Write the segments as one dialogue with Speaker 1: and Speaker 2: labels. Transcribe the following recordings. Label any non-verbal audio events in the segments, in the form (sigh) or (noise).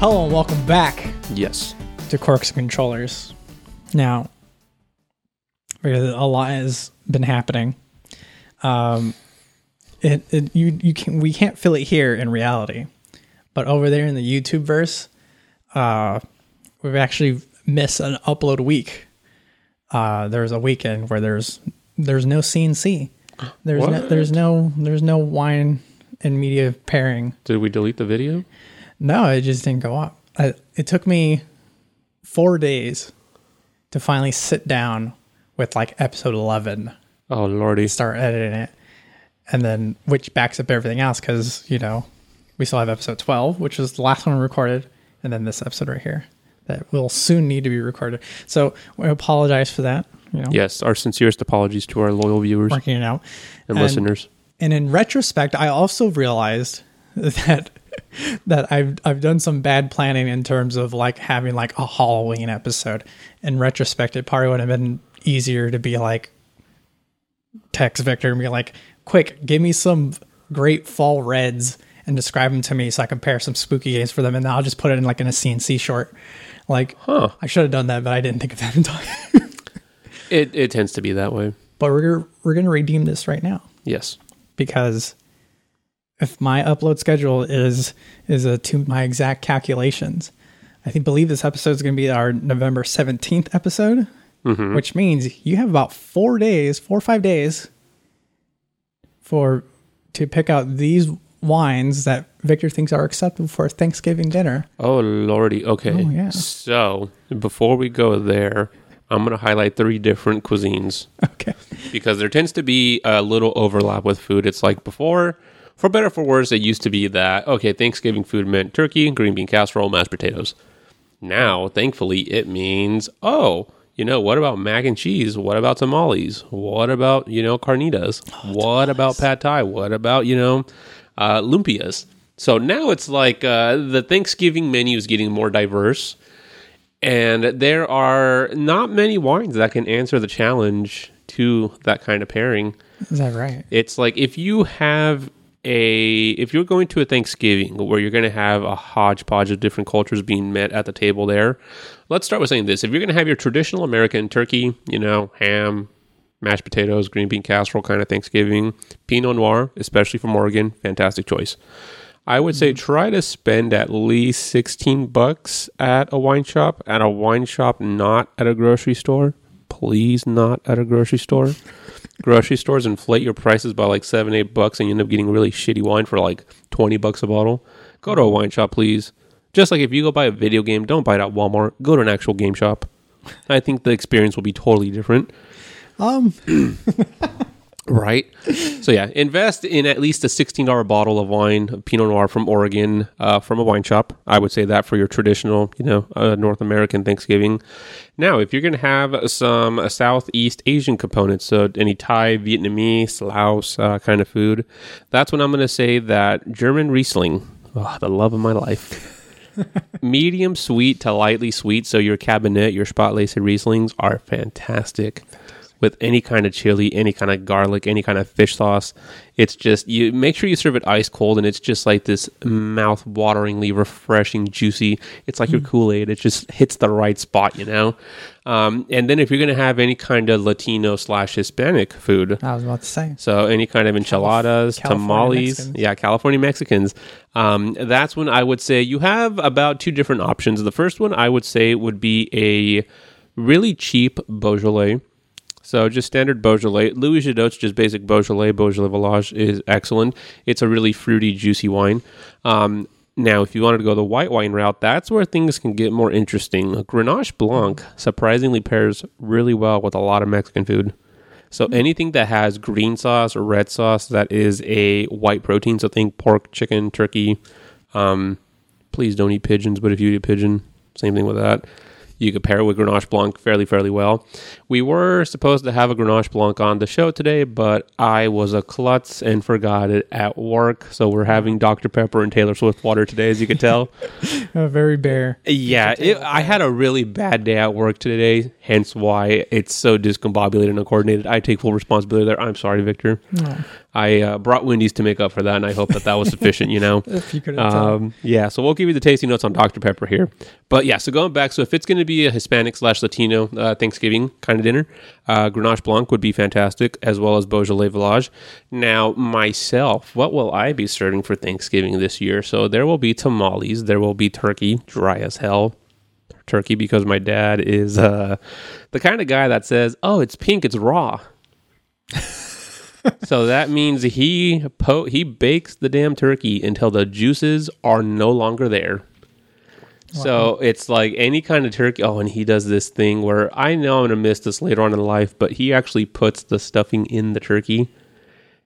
Speaker 1: Hello and welcome back
Speaker 2: Yes.
Speaker 1: to Corks and Controllers. Now, because a lot has been happening. Um, it, it you you can we can't feel it here in reality, but over there in the YouTube verse, uh, we've actually missed an upload week. Uh, there's a weekend where there's there's no CNC. There's no,
Speaker 2: What?
Speaker 1: there's no there's no wine and media pairing.
Speaker 2: Did we delete the video?
Speaker 1: No, it just didn't go up. I, it took me four days to finally sit down with like episode 11,
Speaker 2: Oh lordy.
Speaker 1: start editing it, and then which backs up everything else because, you know, we still have episode 12, which was the last one we recorded, and then this episode right here that will soon need to be recorded. So we apologize for that, you know,
Speaker 2: Yes, our sincerest apologies to our loyal viewers
Speaker 1: working it out.
Speaker 2: and,
Speaker 1: And-
Speaker 2: listeners.
Speaker 1: And in retrospect, I also realized (laughs) that (laughs) that I've I've done some bad planning in terms of like having like a Halloween episode. In retrospect, it probably would have been easier to be like text Victor and be like, "Quick, give me some great fall reds and describe them to me so I can pair some spooky games for them, and then I'll just put it in like in a CNC short." Like,
Speaker 2: Huh.
Speaker 1: I should have done that, but I didn't think of that in time.
Speaker 2: It it tends to be that way.
Speaker 1: but we're we're gonna redeem this right now.
Speaker 2: Yes.
Speaker 1: because if my upload schedule is is a, to my exact calculations, I think believe this episode is going to be our November seventeenth episode, mm-hmm. which means you have about four days, four or five days, for to pick out these wines that Victor thinks are acceptable for Thanksgiving dinner.
Speaker 2: Oh lordy. Okay.
Speaker 1: Oh, yeah.
Speaker 2: So before we go there, I'm gonna highlight three different cuisines (laughs)
Speaker 1: Okay,
Speaker 2: because there tends to be a little overlap with food. It's like before, for better or for worse, it used to be that okay, Thanksgiving food meant turkey, green bean casserole, mashed potatoes. Now, thankfully, it means oh, you know, what about mac and cheese? What about tamales? What about you know carnitas? what about pad thai? What about you know uh, lumpias? So now it's like uh, the Thanksgiving menu is getting more diverse. And there are not many wines that can answer the challenge to that kind of pairing.
Speaker 1: is that right?
Speaker 2: It's like if you have a if you're going to a Thanksgiving where you're going to have a hodgepodge of different cultures being met at the table there. Let's start with saying this. If you're going to have your traditional American turkey, you know, ham, mashed potatoes, green bean casserole kind of Thanksgiving, Pinot Noir, especially from Oregon, fantastic choice. I would say mm-hmm. try to spend at least 16 bucks at a wine shop, at a wine shop, not at a grocery store. Please, not at a grocery store. Grocery stores inflate your prices by like seven, eight bucks, and you end up getting really shitty wine for like 20 bucks a bottle. Go to a wine shop, please. Just like if you go buy a video game, don't buy it at Walmart. Go to an actual game shop. I think the experience will be totally different.
Speaker 1: Um, (clears throat)
Speaker 2: Right. So yeah, invest in at least a sixteen dollar bottle of wine, of Pinot Noir from Oregon, uh, from a wine shop. I would say that for your traditional, you know, uh, North American Thanksgiving. Now, if you're going to have some uh, Southeast Asian components, so any Thai, Vietnamese, Laos uh, kind of food, that's when I'm going to say that German Riesling, oh, the love of my life. (laughs) Medium sweet to lightly sweet, so your Kabinett, your Spatlese Rieslings are fantastic with any kind of chili, any kind of garlic, any kind of fish sauce. It's just you make sure you serve it ice cold, and it's just like this mouth-wateringly refreshing, juicy. It's like your Kool Aid. It just hits the right spot, you know. Um, and then if you're gonna have any kind of Latino slash Hispanic food,
Speaker 1: I was about to say.
Speaker 2: so any kind of enchiladas,
Speaker 1: California
Speaker 2: tamales,
Speaker 1: Mexicans.
Speaker 2: yeah, California Mexicans. Um, that's when I would say you have about two different options. The first one I would say would be a really cheap Beaujolais. So just standard Beaujolais. Louis Jadot's just basic Beaujolais. Beaujolais Village is excellent. It's a really fruity, juicy wine. Um, now, if you wanted to go the white wine route, that's where things can get more interesting. Grenache Blanc surprisingly pairs really well with a lot of Mexican food. So anything that has green sauce or red sauce that is a white protein, so think pork, chicken, turkey. Um, please don't eat pigeons, but if you eat a pigeon, same thing with that. You could pair it with Grenache Blanc fairly, fairly well. We were supposed to have a Grenache Blanc on the show today, but I was a klutz and forgot it at work. So we're having Dr. Pepper and Taylor Swift water today, as you can tell. (laughs)
Speaker 1: Uh, very bare.
Speaker 2: yeah, it, I had a really bad day at work today, hence why it's so discombobulated and uncoordinated. I take full responsibility there. I'm sorry, Victor. I uh, brought Wendy's to make up for that, and I hope that that was sufficient, you know? (laughs)
Speaker 1: If you could.
Speaker 2: Um, yeah, so we'll give you the tasty notes on Dr. Pepper here. But yeah, so going back, so if it's going to be a Hispanic slash Latino uh, Thanksgiving kind of dinner, uh, Grenache Blanc would be fantastic, as well as Beaujolais Village. Now, myself, what will I be serving for Thanksgiving this year? So there will be tamales, there will be turkey, dry as hell. Turkey because my dad is uh, the kind of guy that says, "Oh, it's pink, it's raw." (laughs) so that means he po- he bakes the damn turkey until the juices are no longer there. So it's like any kind of turkey. Oh, and he does this thing where I know I'm gonna miss this later on in life, but he actually puts the stuffing in the turkey,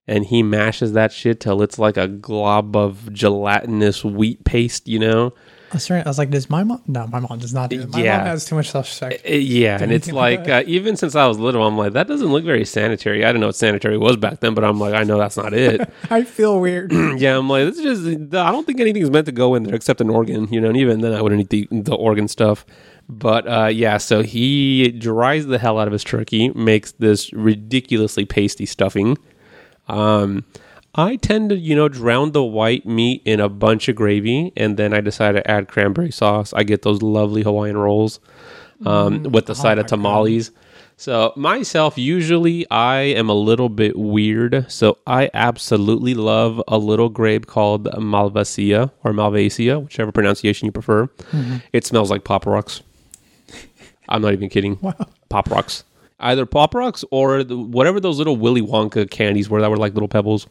Speaker 2: and he mashes that shit till it's like a glob of gelatinous wheat paste. You know.
Speaker 1: I I was like, does my mom? No, my mom does not do. My
Speaker 2: Yeah.
Speaker 1: mom has too much self-respect.
Speaker 2: Uh, Yeah, and it's
Speaker 1: like
Speaker 2: like uh, even since I was little, I'm like that doesn't look very sanitary. I don't know what sanitary was back then, but I'm like I know that's not it. (laughs)
Speaker 1: I feel weird. (clears throat)
Speaker 2: yeah, I'm like this is just I don't think anything's meant to go in there except an organ, you know. And even then, I wouldn't eat the, the organ stuff. But uh, yeah, so he dries the hell out of his turkey, makes this ridiculously pasty stuffing. Um, I tend to, you know, drown the white meat in a bunch of gravy, and then I decide to add cranberry sauce. I get those lovely Hawaiian rolls um, with the side of tamales. So myself, usually I am a little bit weird. So I absolutely love a little grape called Malvasia or Malvasia, whichever pronunciation you prefer. It smells like Pop Rocks. (laughs) I'm not even kidding.
Speaker 1: Wow.
Speaker 2: Pop Rocks. Either Pop Rocks or the, whatever those little Willy Wonka candies were that were like little pebbles.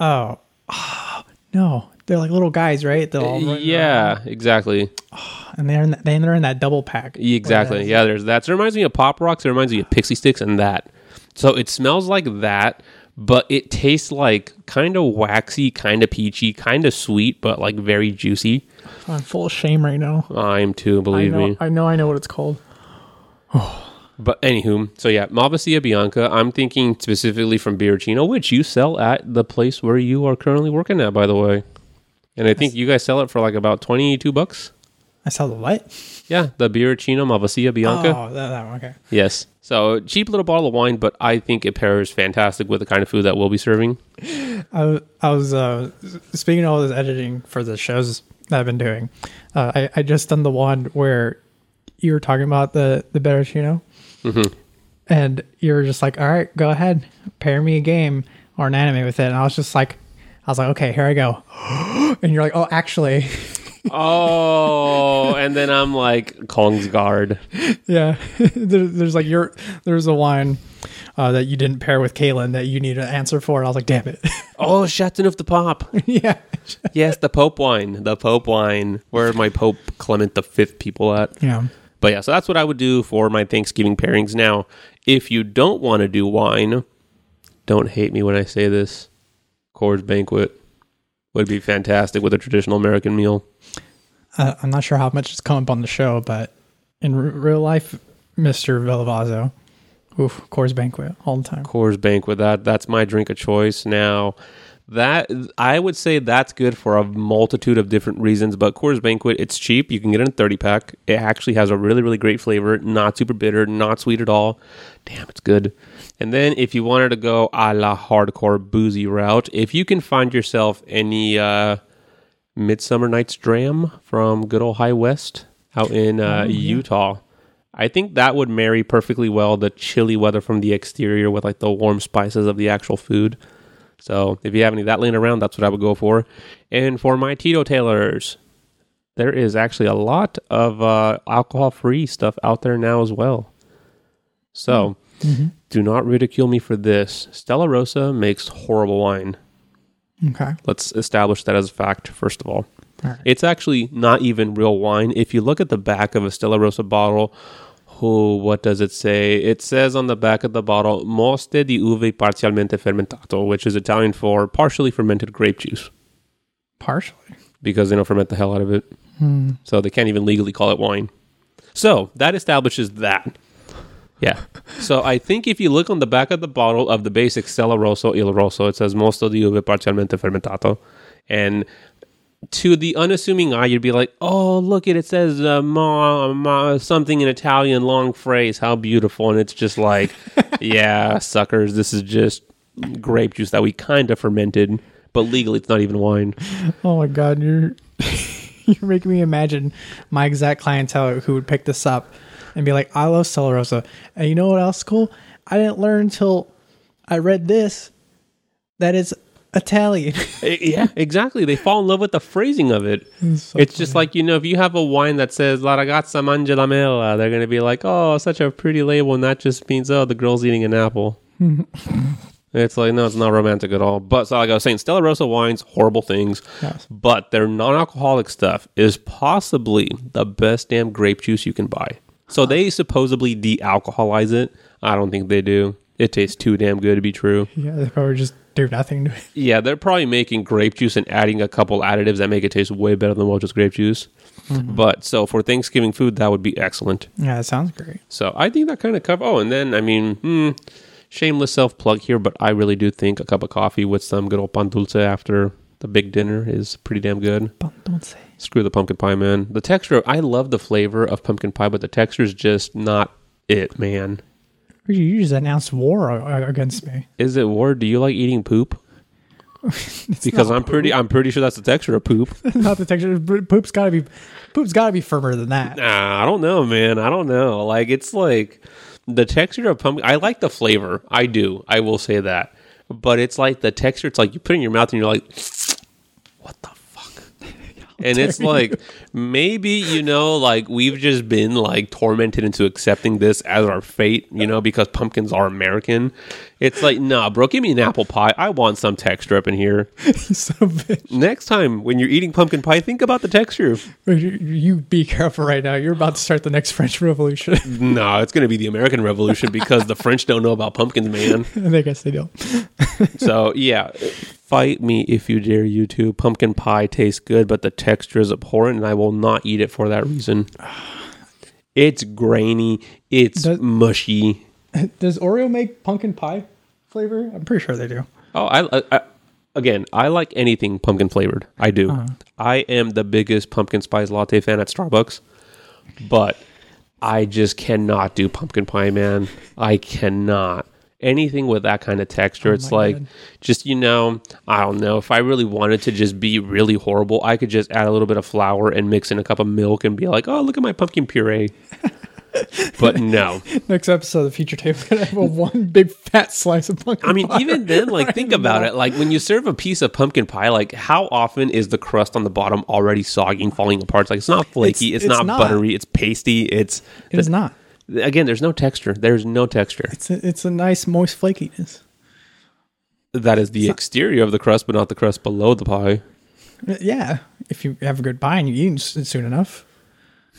Speaker 1: Oh. (sighs) no, they're like little guys, right? They're all running
Speaker 2: yeah, exactly.
Speaker 1: around, and they're in that, they're in that double pack.
Speaker 2: Exactly. Yeah, there's that. So it reminds me of Pop Rocks. It reminds me of Pixie Sticks and that. So it smells like that, but it tastes like kind of waxy, kind of peachy, kind of sweet, but like very juicy.
Speaker 1: I'm full of shame right now.
Speaker 2: I'm too,
Speaker 1: I
Speaker 2: believe
Speaker 1: know,
Speaker 2: me.
Speaker 1: I know, I know what it's called. (sighs) (sighs)
Speaker 2: Oh, But anywho, so yeah, Malvasia Bianca. I'm thinking specifically from Birichino, which you sell at the place where you are currently working at, by the way. And I think you guys sell it for like about 22 bucks.
Speaker 1: I sell the what?
Speaker 2: Yeah, the Birichino Malvasia Bianca.
Speaker 1: Oh, that, that one. Okay.
Speaker 2: Yes. So cheap little bottle of wine, but I think it pairs fantastic with the kind of food that we'll be serving. (laughs)
Speaker 1: I, I was uh, speaking of all this editing for the shows that I've been doing. Uh, I, I just done the one where you were talking about the the Birichino, and you were just like, "All right, go ahead, pair me a game or an anime with it." And I was just like, I was like, "Okay, here I go," (gasps) and you're like, "Oh, actually, (laughs)
Speaker 2: Oh, and then I'm like Kong's Guard.
Speaker 1: yeah." (laughs) there, there's like your there's a wine. Uh, that you didn't pair with Kaylin that you need an answer for. And I was like, damn it. (laughs)
Speaker 2: Oh, Chateauneuf du Pape.
Speaker 1: yeah.
Speaker 2: Yes, the Pope wine. The Pope wine. Where are my Pope Clement the Fifth people at?
Speaker 1: Yeah.
Speaker 2: But yeah, so that's what I would do for my Thanksgiving pairings. Now, if you don't want to do wine, don't hate me when I say this. Coors Banquet would be fantastic with a traditional American meal.
Speaker 1: Uh, I'm not sure how much it's come up on the show, but in r- real life, Mr. Villavazzo, oof, Coors Banquet all the time.
Speaker 2: Coors Banquet, that that's my drink of choice. Now, that I would say that's good for a multitude of different reasons. But Coors Banquet, it's cheap. You can get it in a thirty pack. It actually has a really really great flavor. Not super bitter, not sweet at all. Damn, it's good. And then if you wanted to go a la hardcore boozy route, if you can find yourself any uh, Midsummer Night's Dram from good old High West out in uh, Utah. I think that would marry perfectly well the chilly weather from the exterior with like the warm spices of the actual food. So if you have any of that laying around, that's what I would go for. And for my teetotalers, there is actually a lot of uh, alcohol free stuff out there now as well. So do not ridicule me for this. Stella Rosa makes horrible wine.
Speaker 1: Okay.
Speaker 2: Let's establish that as a fact, first of all.
Speaker 1: All right.
Speaker 2: It's actually not even real wine. If you look at the back of a Stella Rosa bottle, oh, what does it say? It says on the back of the bottle, Moste di uve parzialmente fermentato, which is Italian for partially fermented grape juice
Speaker 1: Partially.
Speaker 2: because they don't ferment the hell out of it. Hmm. So they can't even legally call it wine. So that establishes that. Yeah. (laughs) So I think if you look on the back of the bottle of the basic Stella Rosso Il Rosso, it says mosto di uve parzialmente fermentato. And to the unassuming eye, you'd be like, oh, look it, it says uh, ma, ma, something in Italian, long phrase, how beautiful. And it's just like, (laughs) yeah, suckers, this is just grape juice that we kind of fermented, but legally it's not even wine.
Speaker 1: Oh my god, you're (laughs) you're making me imagine my exact clientele who would pick this up and be like, "I love Stella Rosa," and you know what else is cool? I didn't learn until I read this that it's Italian. (laughs)
Speaker 2: Eh, yeah, exactly. They fall in love with the phrasing of it.
Speaker 1: so
Speaker 2: it's just like, you know, if you have a wine that says La ragazza mangia la mela, they're going to be like, oh, such a pretty label. And that just means, oh, the girl's eating an apple. (laughs) it's like, no, it's not romantic at all. But so like I was saying, Stella Rosa wines, horrible things.
Speaker 1: Yes.
Speaker 2: But their non alcoholic stuff is possibly the best damn grape juice you can buy. So they supposedly de alcoholize it. I don't think they do. It tastes too damn good to be true.
Speaker 1: yeah, they probably just do nothing to it. (laughs)
Speaker 2: Yeah, they're probably making grape juice and adding a couple additives that make it taste way better than just grape juice. But so for Thanksgiving food, that would be excellent.
Speaker 1: Yeah, that sounds great.
Speaker 2: So I think that kind of cover. Oh, and then I mean, hmm, shameless self plug here, but I really do think a cup of coffee with some good old pan dulce after the big dinner is pretty damn good.
Speaker 1: But don't.
Speaker 2: Screw the pumpkin pie, man. The texture, I love the flavor of pumpkin pie, but the texture is just not it, man.
Speaker 1: You just announced war against me.
Speaker 2: Is it war? Do you like eating poop? (laughs) because I'm pretty, I'm pretty sure that's the texture of poop. (laughs)
Speaker 1: Not the texture. Poop's got to be, poop's got to be firmer than that.
Speaker 2: Nah, I don't know, man. I don't know. Like it's like the texture of pumpkin. I like the flavor. I do. I will say that. But it's like the texture. It's like you put it in your mouth and you're like, (sniffs) what the? And it's like maybe you know, like we've just been like tormented into accepting this as our fate, you know, because pumpkins are American. It's like, nah, bro, give me an apple pie. I want some texture up in here. (laughs)
Speaker 1: so bitch.
Speaker 2: Next time when you're eating pumpkin pie, think about the texture.
Speaker 1: You, you be careful right now. You're about to start the next French Revolution. (laughs)
Speaker 2: No, it's going to be the American Revolution because the French don't know about pumpkins, man. (laughs)
Speaker 1: I guess they don't.
Speaker 2: So, yeah, fight me if you dare, you two. Pumpkin pie tastes good, but the texture is abhorrent, and I will not eat it for that reason. (sighs) It's grainy, it's
Speaker 1: Does-
Speaker 2: mushy.
Speaker 1: Does Oreo make pumpkin pie flavor? I'm pretty sure they do.
Speaker 2: Oh, I, I, again, I like anything pumpkin flavored. I do. Uh-huh. I am the biggest pumpkin spice latte fan at Starbucks, but I just cannot do pumpkin pie, man. I cannot. Anything with that kind of texture, oh
Speaker 1: it's
Speaker 2: like
Speaker 1: God.
Speaker 2: just you know, I don't know. If I really wanted to just be really horrible, I could just add a little bit of flour and mix in a cup of milk and be like, "Oh, look at my pumpkin puree." (laughs) but no, (laughs)
Speaker 1: Next episode of the Future is gonna have a one big fat slice of pumpkin.
Speaker 2: I mean,
Speaker 1: pie.
Speaker 2: even then, like, (laughs) think about it. Like, when you serve a piece of pumpkin pie, like, how often is the crust on the bottom already soggy and falling apart? It's like, it's not flaky, it's,
Speaker 1: It's-
Speaker 2: not,
Speaker 1: it's not.
Speaker 2: buttery, it's pasty. It's,
Speaker 1: It is not.
Speaker 2: again, there's no texture. There's no texture.
Speaker 1: It's a, it's a nice moist flakiness.
Speaker 2: That is the exterior of the crust, but not the crust below the pie.
Speaker 1: Yeah, if you have a good pie and you eat it soon enough.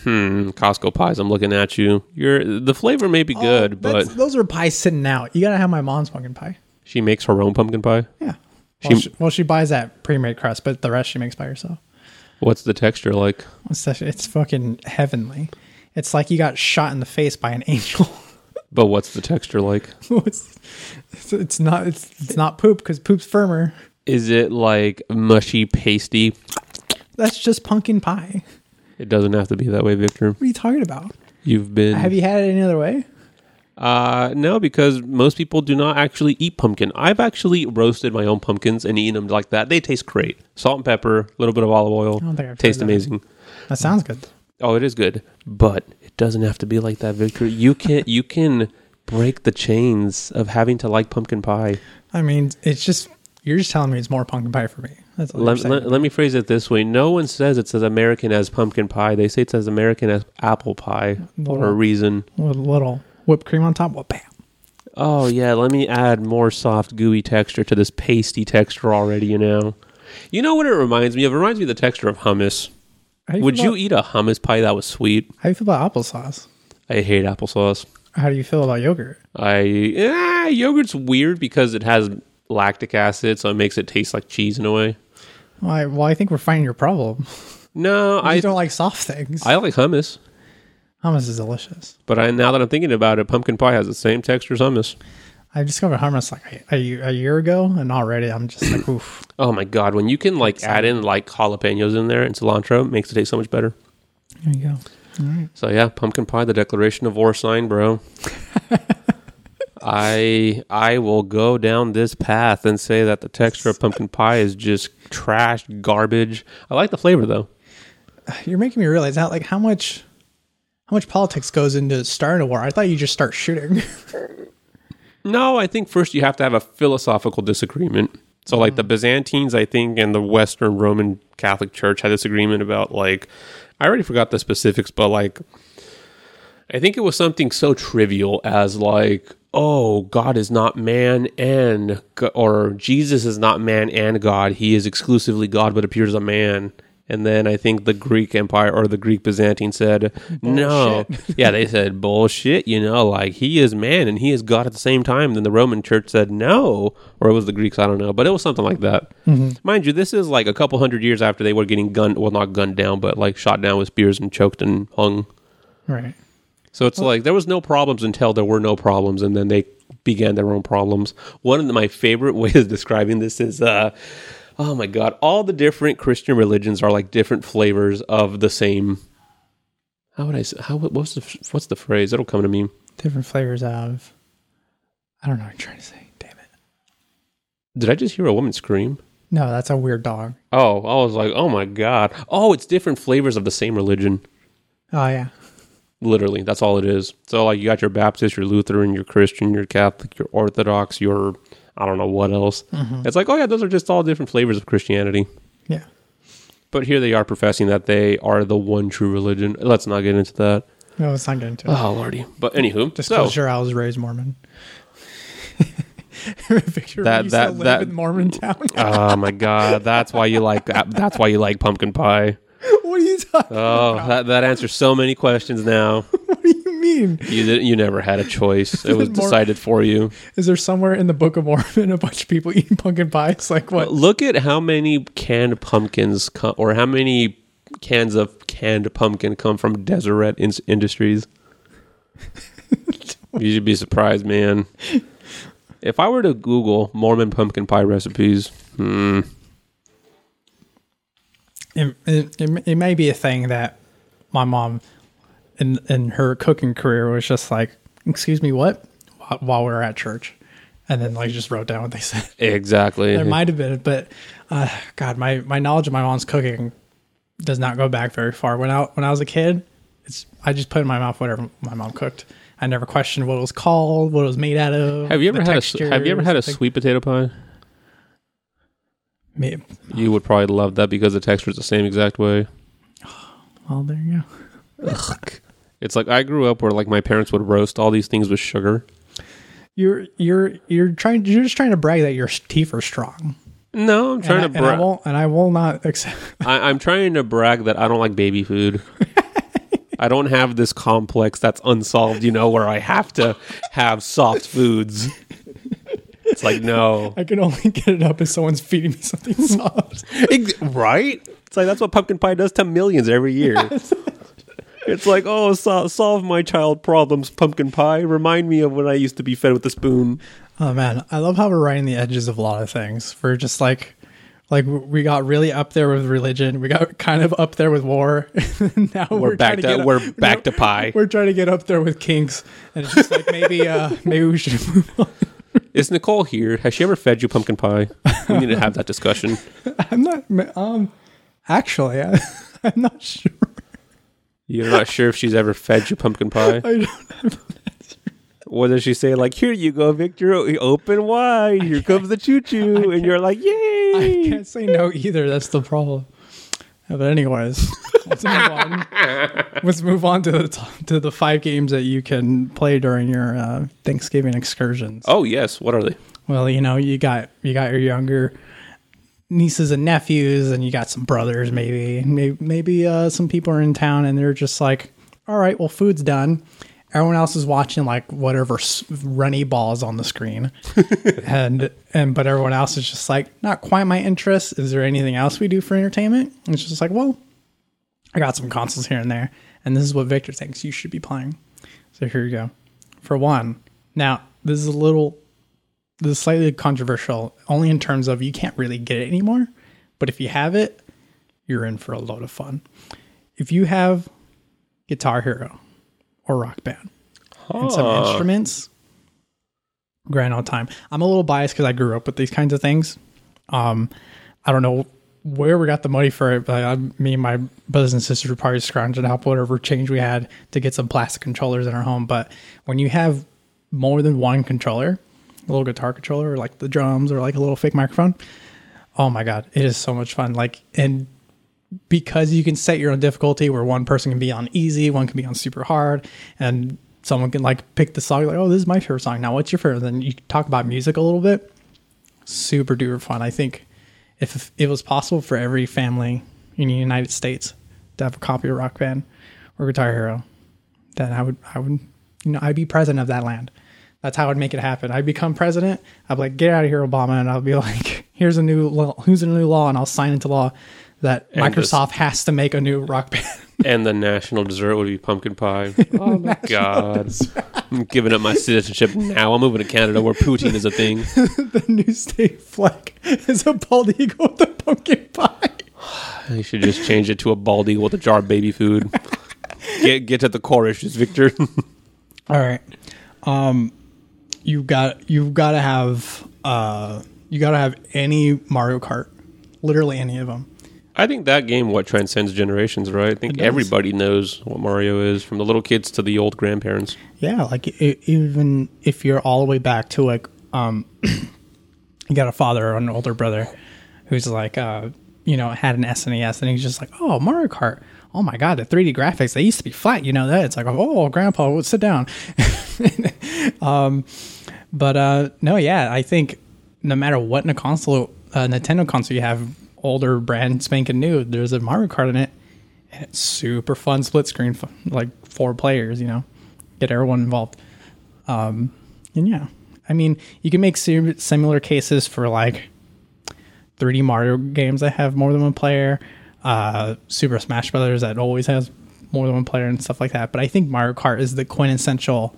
Speaker 2: Hmm, Costco pies, I'm looking at you. You're, the flavor may be good,
Speaker 1: Oh,
Speaker 2: but
Speaker 1: those are pies sitting out. You gotta have my mom's pumpkin pie.
Speaker 2: she makes her own pumpkin pie.
Speaker 1: Yeah. Well,
Speaker 2: She-
Speaker 1: she, well, she buys that pre-made crust, but the rest she makes by herself.
Speaker 2: What's the texture like?
Speaker 1: It's, such- it's fucking heavenly. It's like you got shot in the face by an (laughs) angel.
Speaker 2: But what's the texture like? (laughs)
Speaker 1: it's, it's, it's not it's, it's not poop because poop's firmer.
Speaker 2: Is it like mushy, pasty?
Speaker 1: That's just pumpkin pie.
Speaker 2: It doesn't have to be that way, Victor.
Speaker 1: What are you talking about?
Speaker 2: You've been.
Speaker 1: Have you had it any other way?
Speaker 2: Uh, no, because most people do not actually eat pumpkin. I've actually roasted my own pumpkins and eaten them like that. They taste great. Salt and pepper, a little bit of olive oil.
Speaker 1: don't think I've
Speaker 2: Taste
Speaker 1: that.
Speaker 2: amazing.
Speaker 1: That sounds good.
Speaker 2: Oh, it is good, but it doesn't have to be like that, Victor. You can you can break the chains of having to like pumpkin pie.
Speaker 1: I mean, it's just you're just telling me it's more pumpkin pie for me. That's all
Speaker 2: Let, let, let me phrase it this way: No one says it's as American as pumpkin pie. They say it's as American as apple pie for a reason.
Speaker 1: With a little whipped cream on top. Well, bam.
Speaker 2: Oh yeah, let me add more soft, gooey texture to this pasty texture already. You know, you know what it reminds me of? It reminds me of the texture of hummus.
Speaker 1: Do
Speaker 2: Would you
Speaker 1: about-
Speaker 2: eat a hummus pie that was sweet?
Speaker 1: How do you feel about applesauce?
Speaker 2: I hate applesauce.
Speaker 1: How do you feel about yogurt?
Speaker 2: I eh, yogurt's weird because it has lactic acid, so it makes it taste like cheese in a way.
Speaker 1: Well, I, well, I think we're finding your problem.
Speaker 2: No, (laughs)
Speaker 1: I
Speaker 2: I
Speaker 1: don't like soft things.
Speaker 2: I like hummus.
Speaker 1: Hummus is delicious.
Speaker 2: But I, now that I'm thinking about it, pumpkin pie has the same texture as hummus.
Speaker 1: I discovered hummus like a, a, a year ago, and already I'm just like, oof. (coughs)
Speaker 2: Oh my god, when you can like add in like jalapenos in there and cilantro, it makes it taste so much better.
Speaker 1: There you go. All right.
Speaker 2: So yeah, pumpkin pie, the Declaration of War sign, bro. (laughs) I I will go down this path and say that the texture of pumpkin pie is just trash garbage. I like the flavor though.
Speaker 1: You're making me realize that like how much how much politics goes into starting a war. I thought you just start shooting. (laughs)
Speaker 2: No, I think first you have to have a philosophical disagreement. So like the mm-hmm. Byzantines, I think, and the Western Roman Catholic Church had this agreement about like I already forgot the specifics, but like I think it was something so trivial as like, oh, God is not man and or Jesus is not man and God. He is exclusively God, but appears a man. And then I think the Greek Empire or the Greek Byzantine said, no. (laughs) yeah, they said, bullshit, you know, like he is man and he is God at the same time. Then the Roman church said, no. Or it was the Greeks, I don't know. But it was something like that. Mm-hmm. Mind you, this is like a couple hundred years after they were getting gunned, well, not gunned down, but like shot down with spears and choked and hung.
Speaker 1: right.
Speaker 2: So it's like there was no problems until there were no problems, and then they began their own problems. One of my favorite (laughs) ways of describing this is, uh, oh my god, all the different Christian religions are like different flavors of the same. How would I? Say, how what's the what's the phrase? It'll come to me.
Speaker 1: Different flavors of I don't know what you're trying to say. Damn it.
Speaker 2: Did I just hear a woman scream?
Speaker 1: No, that's a weird dog.
Speaker 2: Oh, I was like, oh my god. Oh, it's different flavors of the same religion.
Speaker 1: Oh yeah.
Speaker 2: Literally, that's all it is. So like you got your Baptist, your Lutheran, your Christian, your Catholic, your Orthodox, your I don't know what else. Mm-hmm. It's like, oh yeah, those are just all different flavors of Christianity.
Speaker 1: Yeah.
Speaker 2: But here they are professing that they are the one true religion. Let's not get into that.
Speaker 1: No, it's not getting to it.
Speaker 2: Oh lordy. But anywho,
Speaker 1: Just
Speaker 2: so
Speaker 1: I was raised Mormon. (laughs) Victor,
Speaker 2: That-
Speaker 1: that,
Speaker 2: that-
Speaker 1: to live
Speaker 2: that-
Speaker 1: in Mormon town.
Speaker 2: oh my god, that's why you like that's why you like pumpkin pie. (laughs)
Speaker 1: what are you talking?
Speaker 2: Oh, that that answers so many questions now. (laughs)
Speaker 1: What do you mean?
Speaker 2: You did, you never had a choice. (laughs) It was
Speaker 1: More-
Speaker 2: decided for you.
Speaker 1: Is there somewhere in the Book of Mormon a bunch of people eating pumpkin pies? Like what?
Speaker 2: Look at how many canned pumpkins come, or how many cans of canned pumpkin come from Deseret in- Industries. you should be surprised, man. If I were to Google Mormon pumpkin pie recipes, hmm,
Speaker 1: It, it, it, may be a thing that my mom, in in her cooking career, was just like, "Excuse me, what?" While, while we were at church, and then like just wrote down what they (laughs) said.
Speaker 2: exactly.
Speaker 1: There might have been, but uh, God, my my knowledge of my mom's cooking does not go back very far. When I when I was a kid, it's I just put in my mouth whatever my mom cooked. I never questioned what it was called, what it was made out of.
Speaker 2: have you ever had a Have you ever had a sweet potato pie?
Speaker 1: Me-
Speaker 2: You would probably love that because the texture is the same exact way. (sighs)
Speaker 1: Well, there you go.
Speaker 2: It's like I grew up where like my parents would roast all these things with sugar.
Speaker 1: You're you're you're trying you're just trying to brag that your teeth are strong.
Speaker 2: No, I'm trying
Speaker 1: and,
Speaker 2: to.
Speaker 1: brag, and and I will not accept. (laughs)
Speaker 2: I, I'm trying to brag that I don't like baby food. (laughs) I don't have this complex that's unsolved, you know, where I have to have soft foods. It's like no, (laughs)
Speaker 1: I can only get it up if someone's feeding me something (laughs) soft.
Speaker 2: Right? It's like that's what pumpkin pie does to millions every year. (laughs) It's like, oh, so- solve my child problems, pumpkin pie. Remind me of when I used to be fed with a spoon.
Speaker 1: Oh man, I love how we're right in the edges of a lot of things. We're just like, like we got really up there with religion. We got kind of up there with war. now
Speaker 2: We're, back
Speaker 1: trying
Speaker 2: to, we're
Speaker 1: up-
Speaker 2: back to pie.
Speaker 1: We're trying to get up there with kinks, and it's just like maybe, uh, maybe we should move on.
Speaker 2: Is Nicole here? Has she ever fed you pumpkin pie? We need to have that discussion. (laughs)
Speaker 1: I'm not. Um, actually, I, (laughs) I'm not sure.
Speaker 2: You're not sure if she's ever fed you pumpkin pie.
Speaker 1: I don't.
Speaker 2: What does she say? Like, here you go, Victor. Open wide. Here comes the choo choo. And you're like, yay!
Speaker 1: I can't say no either. That's the problem. But anyways, let's move on. (laughs) Let's move on to the t- to the five games that you can play during your uh, Thanksgiving excursions.
Speaker 2: Oh, yes. What are they?
Speaker 1: Well, you know, you got you got your younger nieces and nephews, and you got some brothers, maybe maybe, maybe uh, some people are in town, and they're just like, "All right, well, food's done." Everyone else is watching like whatever runny balls on the screen, (laughs) and and but everyone else is just like, not quite my interest. Is there anything else we do for entertainment? And it's just like, well, I got some consoles here and there, and this is what Victor thinks you should be playing. So here you go. For one, now this is a little, this is slightly controversial, only in terms of you can't really get it anymore. But if you have it, you're in for a load of fun. If you have Guitar Hero or Rock Band and some
Speaker 2: Huh.
Speaker 1: instruments, grand old time. I'm a little biased because I grew up with these kinds of things. Um, I don't know where we got the money for it, but I, me and my brothers and sisters were probably scrounging up whatever change we had to get some plastic controllers in our home. But when you have more than one controller, a little guitar controller, or like the drums, or like a little fake microphone, oh my god, it is so much fun. Like and because you can set your own difficulty where one person can be on easy, one can be on super hard, and someone can like pick the song like, oh, this is my favorite song. Now, what's your favorite? Then you talk about music a little bit. Super duper fun. I think if it was possible for every family in the United States to have a copy of Rock Band or Guitar Hero, then I would, I would, you know, I'd be president of that land. That's how I'd make it happen. I'd become president. I'd be like, get out of here, Obama, and I'll be (laughs) like, here's a new law, who's a new law, and I'll sign into law that
Speaker 2: And this-
Speaker 1: Microsoft has to make a new rock band. (laughs)
Speaker 2: and the national dessert would be pumpkin pie. (laughs) Oh my god! I'm giving up my citizenship now. I'm moving to Canada where poutine is a thing. (laughs)
Speaker 1: the new state flag is a bald eagle with a pumpkin pie. (sighs)
Speaker 2: You should just change it to a bald eagle with a jar of baby food. Get get to the core issues, Victor.
Speaker 1: All right. Um, you got you've got to have uh you got to have any Mario Kart, literally any of them.
Speaker 2: I think that game what transcends generations, right? I think everybody knows what Mario is, from the little kids to the old grandparents.
Speaker 1: Yeah, like i even if you're all the way back to like um, (clears throat) you got a father or an older brother who's like uh you know had an SNES and he's just like oh Mario Kart. Oh my god, the 3D graphics, they used to be flat, you know that? It's like, oh, grandpa, sit down. (laughs) um, but uh, no, yeah, I think no matter what in a console, uh, Nintendo console you have, older brand spanking new, there's a Mario Kart in it, and it's super fun split screen, like four players, you know, get everyone involved. Um, and yeah, I mean, you can make sim- similar cases for like 3D Mario games that have more than one player, uh, Super Smash Brothers that always has more than one player and stuff like that. But I think Mario Kart is the quintessential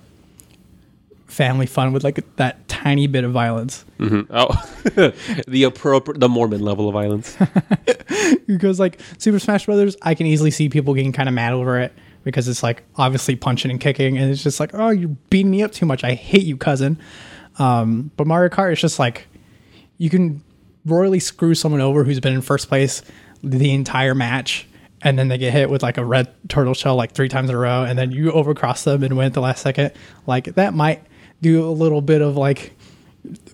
Speaker 1: family fun with like that tiny bit of violence.
Speaker 2: Oh, (laughs) the appropriate, the Mormon level of violence. (laughs)
Speaker 1: because like Super Smash Brothers, I can easily see people getting kind of mad over it because it's like obviously punching and kicking, and it's just like, oh, you're beating me up too much. I hate you, cousin. Um, but Mario Kart is just like you can royally screw someone over who's been in first place the entire match, and then they get hit with like a red turtle shell like three times in a row, and then you overcross them and win at the last second. Like that might do a little bit of like,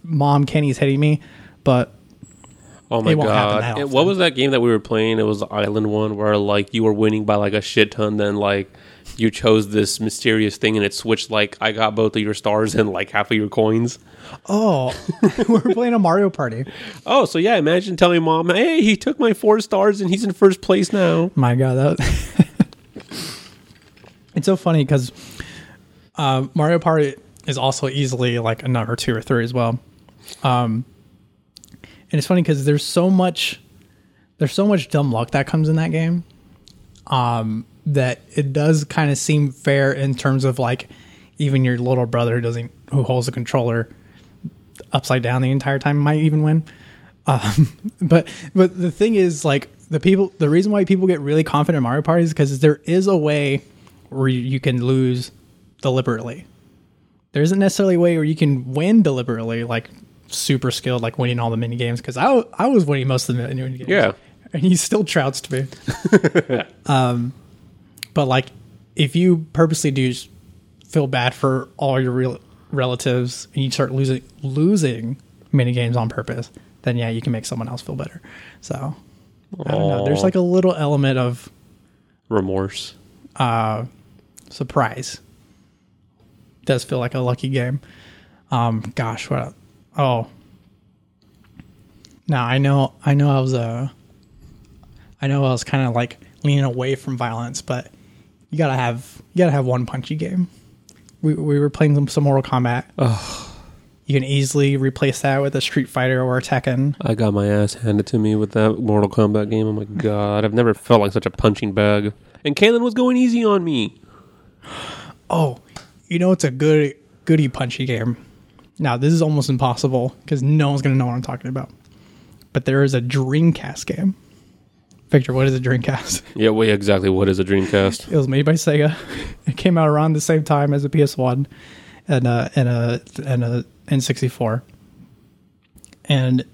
Speaker 1: mom, Kenny's hitting me, but
Speaker 2: Oh my
Speaker 1: It won't
Speaker 2: god! It- what was that game that we were playing? It was the island one where like you were winning by like a shit ton. Then like you chose this mysterious thing and it switched. Like I got both of your stars (laughs) and like half of your coins.
Speaker 1: oh, (laughs) we're playing a Mario Party.
Speaker 2: Oh, so yeah! Imagine telling mom, "Hey, he took my four stars and he's in first place now."
Speaker 1: My God, that (laughs) it's so funny because uh, Mario Party is also easily like a number two or three as well. Um, and it's funny because there's so much, there's so much dumb luck that comes in that game. Um, that it does kind of seem fair in terms of like even your little brother who doesn't who holds the controller upside down the entire time might even win. Um, (laughs) but but the thing is, like the people, the reason why people get really confident in Mario Party is because there is a way where you, you can lose deliberately. There isn't necessarily a way where you can win deliberately, like super skilled, like winning all the mini games. Because I, I was winning most of the mini games.
Speaker 2: Yeah.
Speaker 1: and he still trounced me. (laughs) um, but like if you purposely do feel bad for all your real relatives and you start losing losing mini games on purpose, then yeah, you can make someone else feel better. So I don't know. There's like a little element of
Speaker 2: Remorse.
Speaker 1: surprise. Does feel like a lucky game. Um, gosh, what? Oh, now I know. I know. I was uh, I know I was kind of like leaning away from violence, but you gotta have you gotta have one punchy game. We we were playing some, some Mortal Kombat. You can easily replace that with a Street Fighter or a Tekken.
Speaker 2: I got my ass handed to me with that Mortal Kombat game. Oh my god! I've never felt like such a punching bag. And Kaylin was going easy on me. (sighs)
Speaker 1: Oh, you know it's a good goody punchy game. Now this is almost impossible because no one's gonna know what I'm talking about. But there is a Dreamcast game. Victor, what is a Dreamcast? (laughs)
Speaker 2: Yeah, wait, exactly. What is a Dreamcast?
Speaker 1: It was made by Sega. (laughs) It came out around the same time as a PS1 and a and a and a N64. And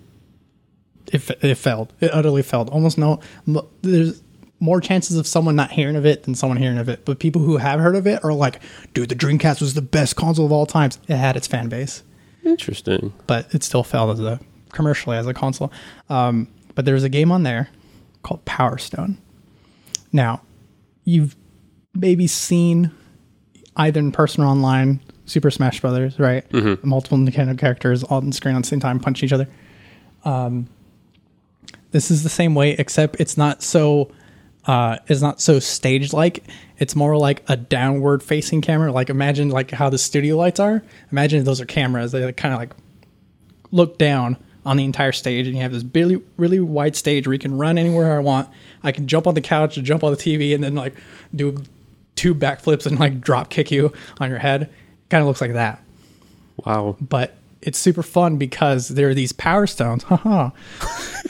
Speaker 1: it, it failed. It utterly failed. Almost no. There's more chances of someone not hearing of it than someone hearing of it. But people who have heard of it are like, dude, the Dreamcast was the best console of all times. It had its fan base,
Speaker 2: Interesting.
Speaker 1: but it still failed as a commercially as a console. Um, but there's a game on there called Power Stone. Now, you've maybe seen either in person or online Super Smash Brothers, right? Multiple Nintendo characters all on the screen at the same time punch each other. Um, this is the same way, except it's not so uh, it's not so stage like. It's more like a downward facing camera. Like imagine like how the studio lights are. Imagine those are cameras. They like, kind of like look down on the entire stage, and you have this really really wide stage where you can run anywhere I want. I can jump on the couch, jump on the TV, and then like do two backflips and like drop kick you on your head. Kind of looks like that
Speaker 2: Wow.
Speaker 1: but it's super fun because there are these power stones (laughs) haha,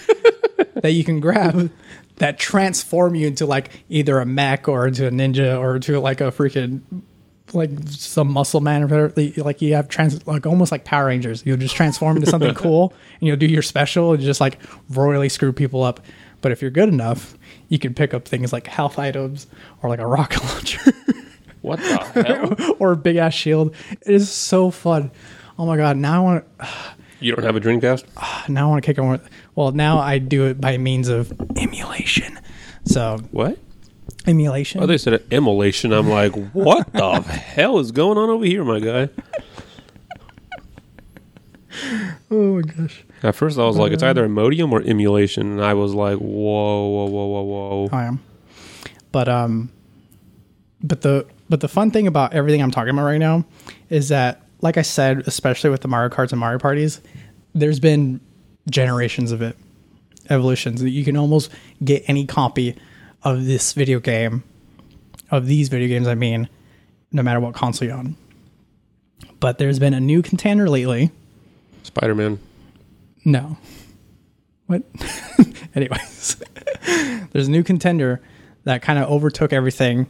Speaker 1: (laughs) that you can grab that transform you into like either a mech or into a ninja or into like a freaking like some muscle man or whatever. Like you have trans like almost like Power Rangers. You'll just transform into something (laughs) cool and you'll do your special and just like royally screw people up. But if you're good enough, you can pick up things like health items or like a rocket (laughs) launcher.
Speaker 2: What the hell? (laughs)
Speaker 1: or a big ass shield. It is so fun. Oh my god! Now I want
Speaker 2: You don't have a Dreamcast?
Speaker 1: now I want to kick on. Well, now I do it by means of emulation. So
Speaker 2: What?
Speaker 1: emulation.
Speaker 2: Oh, they said emulation. I'm like, what (laughs) the hell is going on over here, my guy?
Speaker 1: oh my gosh!
Speaker 2: At first, I was like, it's either Imodium or emulation, and I was like, whoa, whoa, whoa, whoa, whoa.
Speaker 1: I am. But um, but the but the fun thing about everything I'm talking about right now is that, like I said, especially with the Mario Karts and Mario Parties, there's been generations of it, evolutions. You can almost get any copy of this video game, of these video games. I mean, no matter what console you're on. But there's been a new contender lately.
Speaker 2: Spider Man.
Speaker 1: No. What? (laughs) Anyways, (laughs) there's a new contender that kind of overtook everything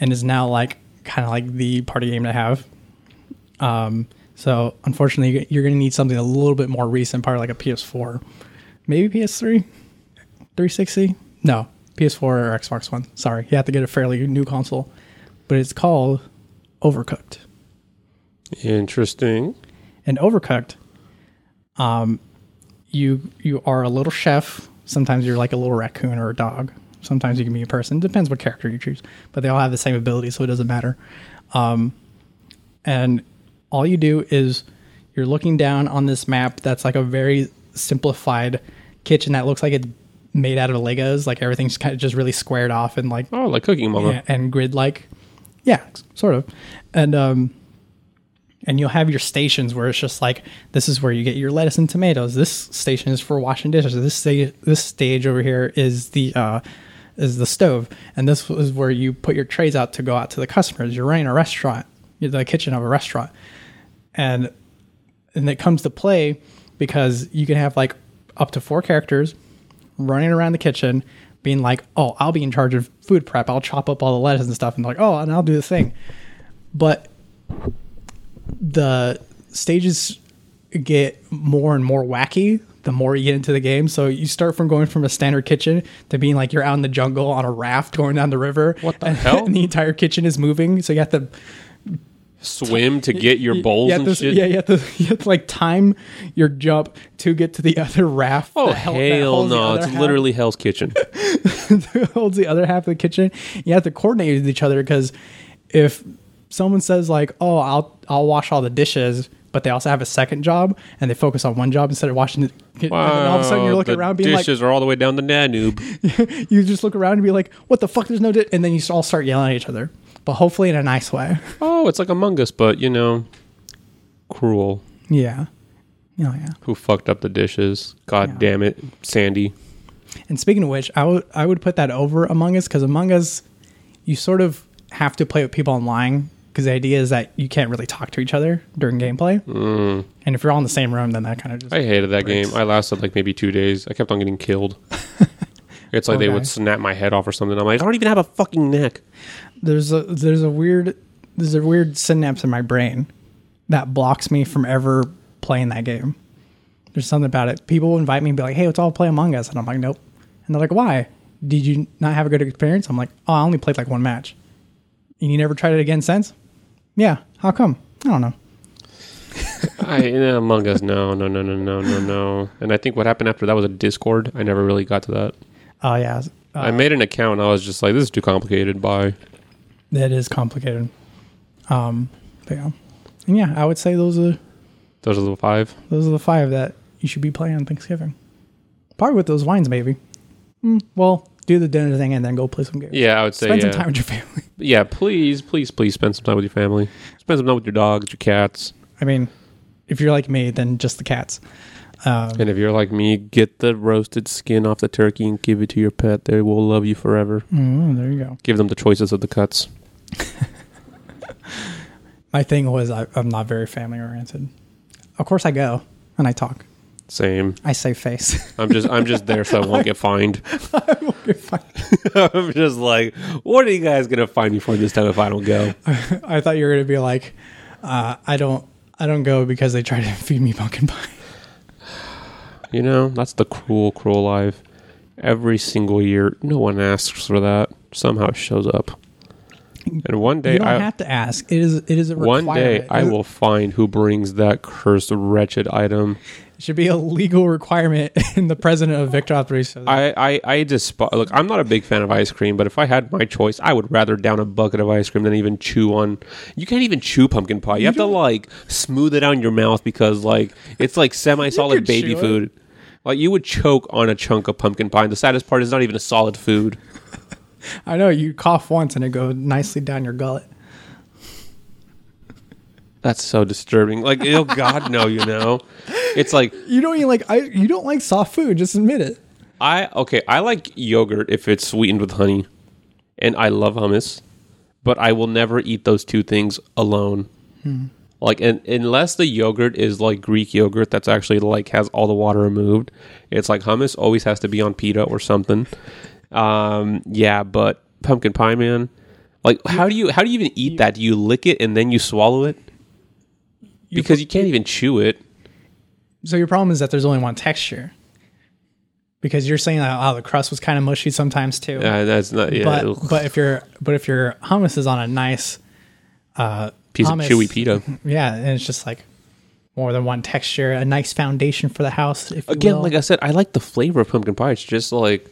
Speaker 1: and is now like kind of like the party game to have. Um, so unfortunately, you're going to need something a little bit more recent, probably like a PS4, maybe PS3, 360. No, PS4 or Xbox One. Sorry, you have to get a fairly new console, but it's called Overcooked.
Speaker 2: Interesting.
Speaker 1: and overcooked um you you are a little chef sometimes you're like a little raccoon or a dog sometimes you can be a person depends what character you choose but they all have the same ability so it doesn't matter um and all you do is you're looking down on this map that's like a very simplified kitchen that looks like it's made out of legos like everything's kind of just really squared off and like
Speaker 2: Oh, like Cooking Mama.
Speaker 1: yeah, and grid like. Yeah, sort of. And um and you'll have your stations where it's just like this is where you get your lettuce and tomatoes. This station is for washing dishes. This stage this stage over here is the uh is the stove. And this is where you put your trays out to go out to the customers. You're running a restaurant. You're the kitchen of a restaurant. And and it comes to play because you can have like up to four characters running around the kitchen being like, oh, I'll be in charge of food prep. I'll chop up all the lettuce and stuff. And like, oh, and I'll do the thing. But the stages get more and more wacky the more you get into the game. So you start from going from a standard kitchen to being like you're out in the jungle on a raft going down the river.
Speaker 2: What the (laughs)
Speaker 1: and,
Speaker 2: hell?
Speaker 1: And the entire kitchen is moving. So you have to
Speaker 2: Swim to get your bowls
Speaker 1: you
Speaker 2: and
Speaker 1: to,
Speaker 2: shit.
Speaker 1: Yeah, you have to (laughs) you have to like time your jump to get to the other raft.
Speaker 2: Oh
Speaker 1: that hel- that
Speaker 2: hell no! It's
Speaker 1: half-
Speaker 2: literally Hell's Kitchen. (laughs)
Speaker 1: holds the other half of the kitchen. You have to coordinate with each other because if someone says like, "Oh, I'll I'll wash all the dishes," but they also have a second job and they focus on one job instead of washing the. and all of a sudden you're
Speaker 2: Wow,
Speaker 1: looking
Speaker 2: the
Speaker 1: around being like,
Speaker 2: dishes are all the way down the Danube. (laughs)
Speaker 1: you just look around and be like, "What the fuck? There's no," di-" and then you all start yelling at each other, but hopefully in a nice way. (laughs)
Speaker 2: oh, it's like Among Us, but you know, cruel.
Speaker 1: Yeah. Oh yeah.
Speaker 2: Who fucked up the dishes? God
Speaker 1: Yeah.
Speaker 2: damn it, Sandy.
Speaker 1: And speaking of which, I would I would put that over Among Us because Among Us you sort of have to play with people online because the idea is that you can't really talk to each other during gameplay. Mm. And if you're all in the same room, then that kind of just.
Speaker 2: I hated that
Speaker 1: breaks.
Speaker 2: game. I lasted like maybe two days. I kept on getting killed. (laughs) it's like they would snap my head off or something. I'm like, I don't even have a fucking neck.
Speaker 1: there's a there's a weird there's a weird synapse in my brain that blocks me from ever playing that game. There's something about it. People invite me and be like, "Hey, let's all play Among Us," and I'm like, "Nope." And they're like, "Why? Did you not have a good experience?" I'm like, "Oh, I only played like one match." And you never tried it again since? Yeah. How come? I don't know. (laughs)
Speaker 2: I yeah, Among Us, no, no, no, no, no, no, no. And I think what happened after that was a Discord. I never really got to that.
Speaker 1: Oh yeah, uh,
Speaker 2: I made an account. and I was just like, this is too complicated. Bye.
Speaker 1: that is complicated. Um, but yeah, and yeah, I would say those are
Speaker 2: Those are the five.
Speaker 1: Those are the five that you should be playing on Thanksgiving. Probably with those wines, maybe. Mm, well, do the dinner thing and then go play some games.
Speaker 2: Yeah, I would say.
Speaker 1: Spend
Speaker 2: yeah.
Speaker 1: some time with your family. (laughs)
Speaker 2: Yeah, please, please, please spend some time with your family. Spend some time with your dogs, your cats.
Speaker 1: I mean, if you're like me, then just the cats. Um,
Speaker 2: And if you're like me, get the roasted skin off the turkey and give it to your pet. They will love you forever.
Speaker 1: mm, there you go.
Speaker 2: Give them the choices of the cuts. (laughs)
Speaker 1: My thing was I, I'm not very family oriented. Of course, I go and I talk.
Speaker 2: Same.
Speaker 1: I say face. (laughs)
Speaker 2: I'm just I'm just there so I won't get fined. (laughs)
Speaker 1: You're fine. (laughs)
Speaker 2: I'm just like, what are you guys gonna find me for this time if I don't go?
Speaker 1: I thought you were gonna be like, uh, I don't, I don't go because they try to feed me pumpkin pie. (sighs)
Speaker 2: You know, that's the cruel, cruel life. Every single year, no one asks for that. Somehow it shows up. And one day,
Speaker 1: You don't
Speaker 2: I
Speaker 1: have to ask. It is, it is a
Speaker 2: one day. I will find who brings that cursed, wretched item.
Speaker 1: Should be a legal requirement (laughs) in the president of Victor Operations.
Speaker 2: I, I, I just look. I'm not a big fan of ice cream, but if I had my choice, I would rather down a bucket of ice cream than even chew on. You can't even chew pumpkin pie. You, have to like smooth it out in your mouth because like it's like semi-solid baby
Speaker 1: it.
Speaker 2: food. Like you would choke on a chunk of pumpkin pie. And the saddest part is not even a solid food. (laughs)
Speaker 1: I know you cough once and it goes nicely down your gullet.
Speaker 2: That's so disturbing. Like, oh God, no, you know. (laughs) It's like (laughs)
Speaker 1: You don't even like I. You don't like soft food. Just admit it.
Speaker 2: I okay, I like yogurt if it's sweetened with honey. And I love hummus, but I will never eat those two things alone. Like and, unless the yogurt is like Greek yogurt that's actually like has all the water removed. It's like hummus always has to be on pita or something. Um yeah, but pumpkin pie man. Like how do you how do you even eat that? Do you lick it and then you swallow it? Because you can't even chew it.
Speaker 1: So your problem is that there's only one texture. Because you're saying that oh the crust was kind of mushy sometimes too.
Speaker 2: Uh, that's not yeah.
Speaker 1: but
Speaker 2: ugh.
Speaker 1: but if your but if your hummus is on a nice uh,
Speaker 2: piece
Speaker 1: hummus,
Speaker 2: of chewy pita.
Speaker 1: yeah, and it's just like more than one texture, a nice foundation for the house. If
Speaker 2: Again, like I said, I like the flavor of pumpkin pie. It's just like,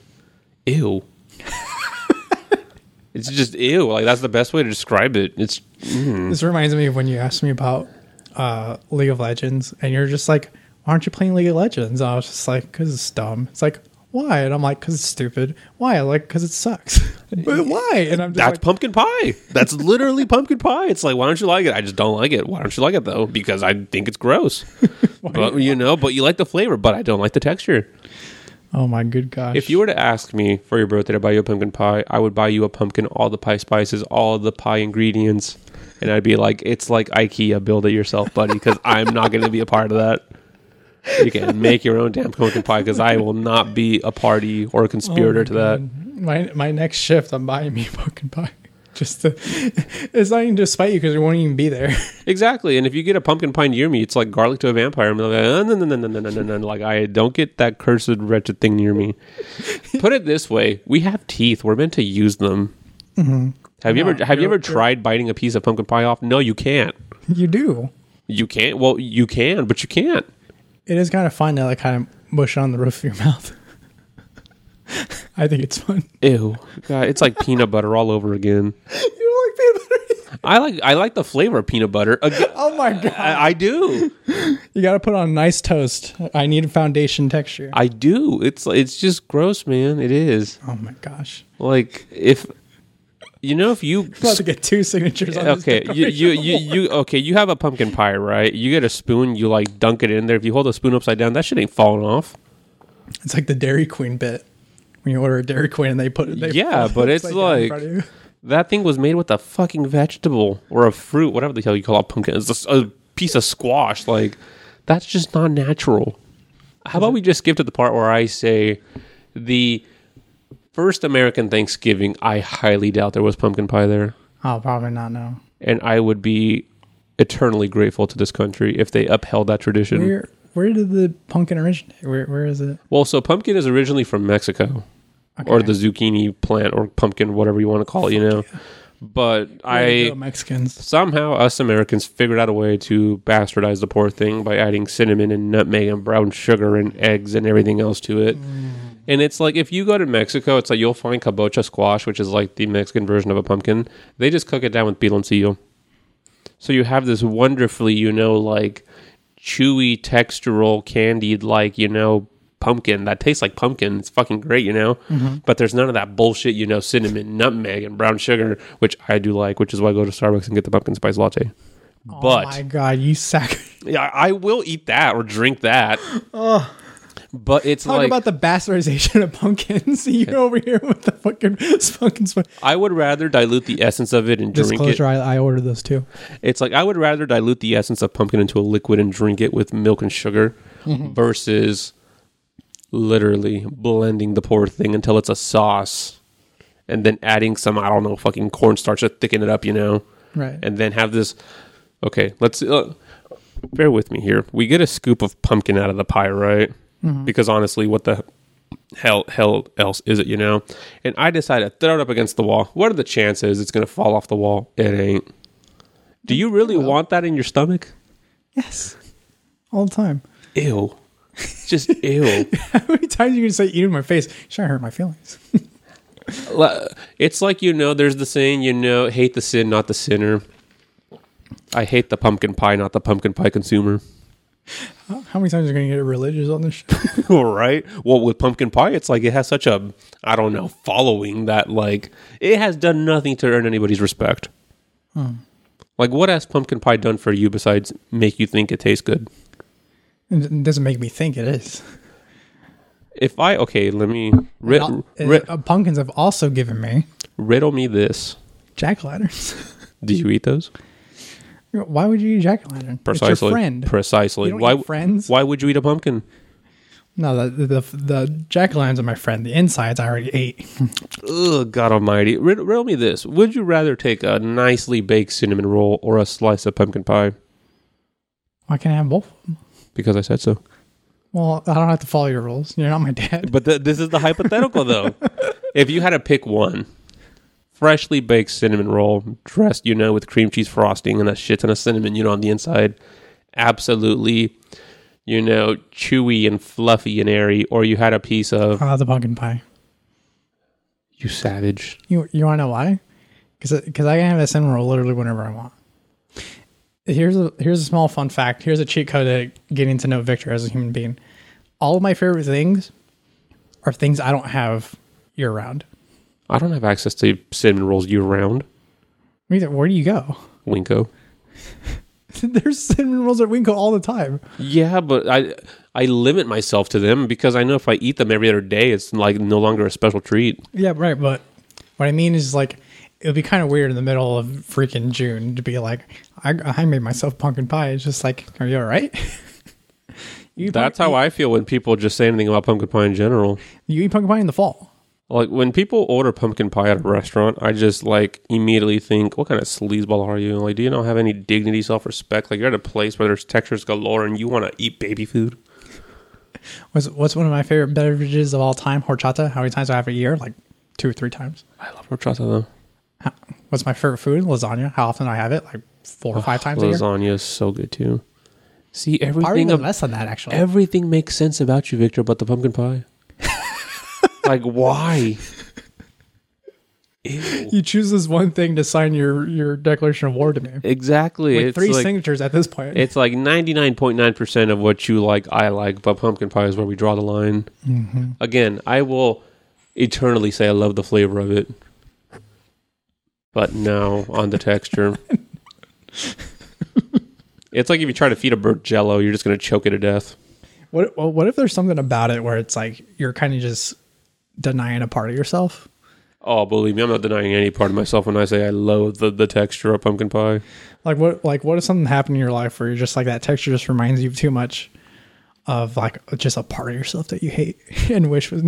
Speaker 2: ew. (laughs) it's just ew. Like that's the best way to describe it. It's
Speaker 1: This reminds me of when you asked me about uh, League of Legends, and you're just like, "Why aren't you playing League of Legends?" I was just like, "Cause it's dumb." It's like, "Why?" And I'm like, "Cause it's stupid." Why? Like, "Cause it sucks." (laughs) but why? And I'm just
Speaker 2: that's
Speaker 1: like,
Speaker 2: pumpkin pie. That's literally (laughs) pumpkin pie. It's like, why don't you like it? I just don't like it. Why don't you like it though? Because I think it's gross. (laughs) but you know, but you like the flavor, but I don't like the texture.
Speaker 1: "Oh my good gosh!"
Speaker 2: If you were to ask me for your birthday to buy you a pumpkin pie, I would buy you a pumpkin, all the pie spices, all the pie ingredients, and I'd be like, "It's like IKEA, build it yourself, buddy," because I'm not going to be a part of that you can make your own damn pumpkin pie because I will not be a party or a conspirator oh to that.
Speaker 1: My my next shift, I'm buying me a pumpkin pie. (laughs) Just to, it's not even to spite you because you won't even be there. (laughs)
Speaker 2: Exactly, and if you get a pumpkin pie near me, it's like garlic to a vampire. I'm like, uh, no, no, no, no, no, no, no, like I don't get that cursed wretched thing near me. (laughs) Put it this way: we have teeth. We're meant to use them. Mm-hmm. Have
Speaker 1: no, you
Speaker 2: ever have you ever tried biting a piece of pumpkin pie off? No, you can't.
Speaker 1: You do.
Speaker 2: You can't. Well, you can, but you can't.
Speaker 1: It is kind of fun to like kind of mush it on the roof of your (laughs) mouth. I think it's fun.
Speaker 2: Ew, God, it's like peanut butter all over again. (laughs)
Speaker 1: You don't like peanut butter?
Speaker 2: I like I like the flavor of peanut butter. Again, (laughs)
Speaker 1: Oh my god!
Speaker 2: I, I do.
Speaker 1: You got to put on nice toast. I need a foundation texture.
Speaker 2: I do. It's it's just gross, man. It is
Speaker 1: oh my gosh!
Speaker 2: like if you know if you
Speaker 1: about to get two signatures. on this
Speaker 2: okay you, you you you okay you have a pumpkin pie right you get a spoon you like dunk it in there if you hold the spoon upside down that shit ain't falling off
Speaker 1: It's like the Dairy Queen bit when you order a Dairy Queen and they put it. They
Speaker 2: Yeah, but it's
Speaker 1: upside down in
Speaker 2: like-
Speaker 1: front of you.
Speaker 2: That thing was made with a fucking vegetable or a fruit, whatever the hell you call a pumpkin. It's just a piece of squash. Like, that's just not natural. How about we just skip to the part where I say the first American Thanksgiving, I highly doubt there was pumpkin pie there.
Speaker 1: I'll probably not know.
Speaker 2: And I would be eternally grateful to this country if they upheld that tradition.
Speaker 1: Where where did the pumpkin originate? Where where is it?
Speaker 2: Well, so pumpkin is originally from Mexico, or the zucchini plant, or pumpkin, whatever you want to call it, you know. But
Speaker 1: Way
Speaker 2: I
Speaker 1: Mexicans.
Speaker 2: somehow us Americans figured out a way to bastardize the poor thing by adding cinnamon and nutmeg and brown sugar and eggs and everything else to it. Mm. And it's like if you go to Mexico, it's like you'll find kabocha squash, which is like the Mexican version of a pumpkin. They just cook it down with piloncillo. So you have this wonderfully, you know, like chewy, textural, candied, like, you know, pumpkin that tastes like pumpkin. It's fucking great, you know? Mm-hmm. But there's none of that bullshit, you know, cinnamon, nutmeg, and brown sugar, which I do like, which is why I go to Starbucks and get the pumpkin spice latte.
Speaker 1: oh
Speaker 2: But
Speaker 1: my god, you sack.
Speaker 2: yeah, I will eat that or drink that. (laughs) But it's
Speaker 1: Talk
Speaker 2: like
Speaker 1: about the bastardization of pumpkins. (laughs) You're over here with the fucking (laughs) pumpkin spice.
Speaker 2: I would rather dilute the essence of it and drink it.
Speaker 1: Disclosure: I, I ordered those too.
Speaker 2: It's like I would rather dilute the essence of pumpkin into a liquid and drink it with milk and sugar versus literally blending the poor thing until it's a sauce and then adding some I don't know fucking cornstarch to thicken it up, you know,
Speaker 1: Right.
Speaker 2: and then have this. Okay, let's uh, bear with me here. We get a scoop of pumpkin out of the pie, right? Mm-hmm. Because honestly, what the hell hell else is it, you know? And I decided to throw it up against the wall. What are the chances it's going to fall off the wall? It ain't. Do you really want that in your stomach?
Speaker 1: yes. All the time.
Speaker 2: Ew. Just ew. (laughs)
Speaker 1: How many times are you gonna say eat in my face? You're trying hurt my feelings. (laughs)
Speaker 2: It's like you know, there's the saying, you know, hate the sin, not the sinner. I hate the pumpkin pie, not the pumpkin pie consumer.
Speaker 1: How many times are you gonna get religious on this show? (laughs)
Speaker 2: All right. Well, with pumpkin pie, it's like it has such a, I don't know, following that like it has done nothing to earn anybody's respect. Like, what has pumpkin pie done for you besides make you think it tastes good?
Speaker 1: It doesn't make me think it is.
Speaker 2: If I okay, let me rid,
Speaker 1: Uh,
Speaker 2: rid,
Speaker 1: uh, pumpkins have also given me
Speaker 2: riddle me this.
Speaker 1: jack lanterns. (laughs)
Speaker 2: Do you eat those?
Speaker 1: Why would you eat jack o' lantern?
Speaker 2: Precisely.
Speaker 1: It's your friend.
Speaker 2: Precisely.
Speaker 1: You don't
Speaker 2: why?
Speaker 1: eat friends?
Speaker 2: Why would you eat a pumpkin?
Speaker 1: No, the the, the jack o' lanterns are my friend. The insides I already ate.
Speaker 2: Ugh, God Almighty! Rid- riddle me this: Would you rather take a nicely baked cinnamon roll or a slice of pumpkin pie?
Speaker 1: Why can't I have both?
Speaker 2: Because I said so.
Speaker 1: Well, I don't have to follow your rules. You're not my dad.
Speaker 2: But th- this is the hypothetical, though. (laughs) if you had to pick one, freshly baked cinnamon roll, dressed, you know, with cream cheese frosting and a shit ton of cinnamon, you know, on the inside, absolutely, you know, chewy and fluffy and airy, or you had a piece of
Speaker 1: Uh, the pumpkin pie.
Speaker 2: you savage.
Speaker 1: You you want to know why? Because because I can have a cinnamon roll literally whenever I want. Here's a here's a small fun fact. Here's a cheat code to getting to know Victor as a human being. All of my favorite things are things I don't have year round.
Speaker 2: I don't have access to cinnamon rolls year round.
Speaker 1: Where where do you go?
Speaker 2: WinCo. (laughs)
Speaker 1: There's cinnamon rolls at WinCo all the time.
Speaker 2: Yeah, but I I limit myself to them because I know if I eat them every other day, it's like no longer a special treat.
Speaker 1: Yeah, right. But what I mean is like it would be kind of weird in the middle of freaking June to be like, I, I made myself pumpkin pie. It's just like, are you all right? (laughs) you
Speaker 2: That's
Speaker 1: pump-
Speaker 2: how I feel when people just say anything about pumpkin pie in general.
Speaker 1: you eat pumpkin pie in the fall.
Speaker 2: Like when people order pumpkin pie at a restaurant, I just like immediately think, "What kind of sleazeball are you? Like, do you not have any dignity, self respect? Like, you're at a place where there's textures galore, and you want to eat baby food." (laughs)
Speaker 1: What's what's one of my favorite beverages of all time? Horchata. How many times do I have a year? Like two or three times.
Speaker 2: I love horchata though.
Speaker 1: How, what's my favorite food? Lasagna. How often do I have it? Like four or five times a year.
Speaker 2: Lasagna is so good too. See
Speaker 1: Probably
Speaker 2: everything.
Speaker 1: even
Speaker 2: Of,
Speaker 1: less than that actually.
Speaker 2: everything makes sense about you, Victor, but the pumpkin pie. Like, why? (laughs) Ew.
Speaker 1: you choose this one thing to sign your your declaration of war to me.
Speaker 2: Exactly.
Speaker 1: With
Speaker 2: it's
Speaker 1: three
Speaker 2: like,
Speaker 1: signatures at this point.
Speaker 2: It's like 99.9% of what you like, I like, but pumpkin pie is where we draw the line.
Speaker 1: Mm-hmm.
Speaker 2: Again, I will eternally say I love the flavor of it. But no, on the texture. (laughs) it's like if you try to feed a bird jello, you're just going to choke it to death.
Speaker 1: What well, what if there's something about it where it's like you're kind of just denying a part of yourself?
Speaker 2: Oh, believe me, I'm not denying any part of myself when I say I loathe the, the texture of pumpkin pie.
Speaker 1: Like what? Like what if something happened in your life where you're just like that texture just reminds you too much of like just a part of yourself that you hate (laughs) and wish was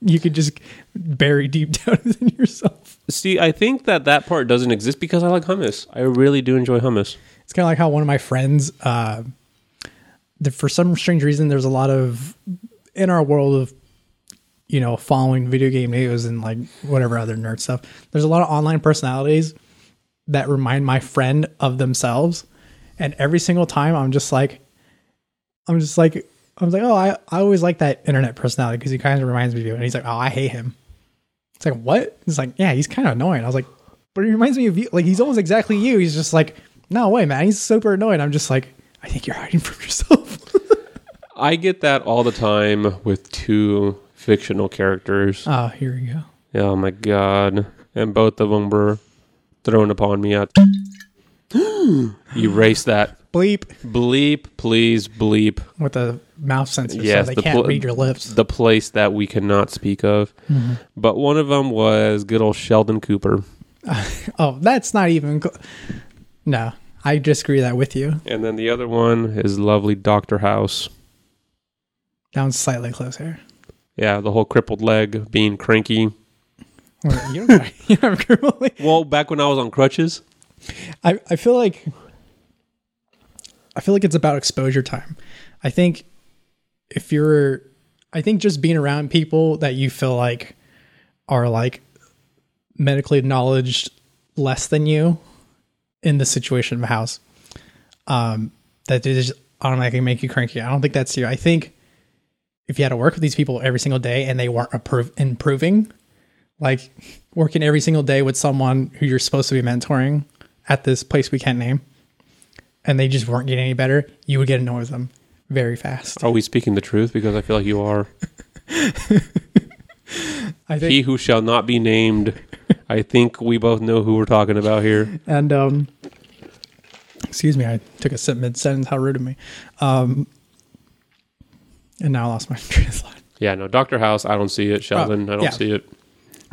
Speaker 1: you could just bury deep (laughs) down within yourself.
Speaker 2: See, I think that that part doesn't exist because I like hummus. I really do enjoy hummus.
Speaker 1: It's kind of like how one of my friends, uh, the, for some strange reason, there's a lot of in our world of you know following video game news and like whatever other nerd stuff. There's a lot of online personalities that remind my friend of themselves, and every single time I'm just like, I'm just like, I was like, oh, I, I always like that internet personality because he kind of reminds me of you. And he's like, oh, I hate him. It's like, what? He's like, yeah, he's kind of annoying. I was like, but he reminds me of you. Like, he's almost exactly you. He's just like, no way, man. He's super annoying. I'm just like, I think you're hiding from yourself. (laughs)
Speaker 2: I get that all the time with two fictional characters.
Speaker 1: oh, here we go.
Speaker 2: Oh my god. And both of them were thrown upon me at. (gasps) Erase that.
Speaker 1: Bleep
Speaker 2: Bleep, please bleep
Speaker 1: with the mouth censor
Speaker 2: Yes,
Speaker 1: so they
Speaker 2: the
Speaker 1: can't
Speaker 2: pl-
Speaker 1: read your lips.
Speaker 2: the place that we cannot speak of. Mm-hmm. But one of them was good old Sheldon Cooper. (laughs)
Speaker 1: Oh, that's not even. Co- no, I disagree that with you.
Speaker 2: And then the other one is lovely Dr. House.
Speaker 1: That one's slightly closer.
Speaker 2: Yeah, the whole crippled leg, being cranky.
Speaker 1: Well, You don't, (laughs) you don't have criminal.
Speaker 2: Well, back when I was on crutches.
Speaker 1: I, I feel like I feel like it's about exposure time. I think if you're I think just being around people that you feel like are like medically acknowledged less than you in the situation of a house, um, that they just automatically make you cranky. I don't think that's you. I think if you had to work with these people every single day and they weren't improving, like working every single day with someone who you're supposed to be mentoring at this place we can't name, and they just weren't getting any better, you would get annoyed with them very fast.
Speaker 2: Are we speaking the truth? Because I feel like you are. (laughs)
Speaker 1: I think,
Speaker 2: He who shall not be named. I think we both know who we're talking about here.
Speaker 1: and um, excuse me, I took a sip mid sentence. How rude of me. Um, and now I lost my (laughs) train of thought.
Speaker 2: Yeah, no, Dr. House, I don't see it. Sheldon, I don't
Speaker 1: yeah.
Speaker 2: see it.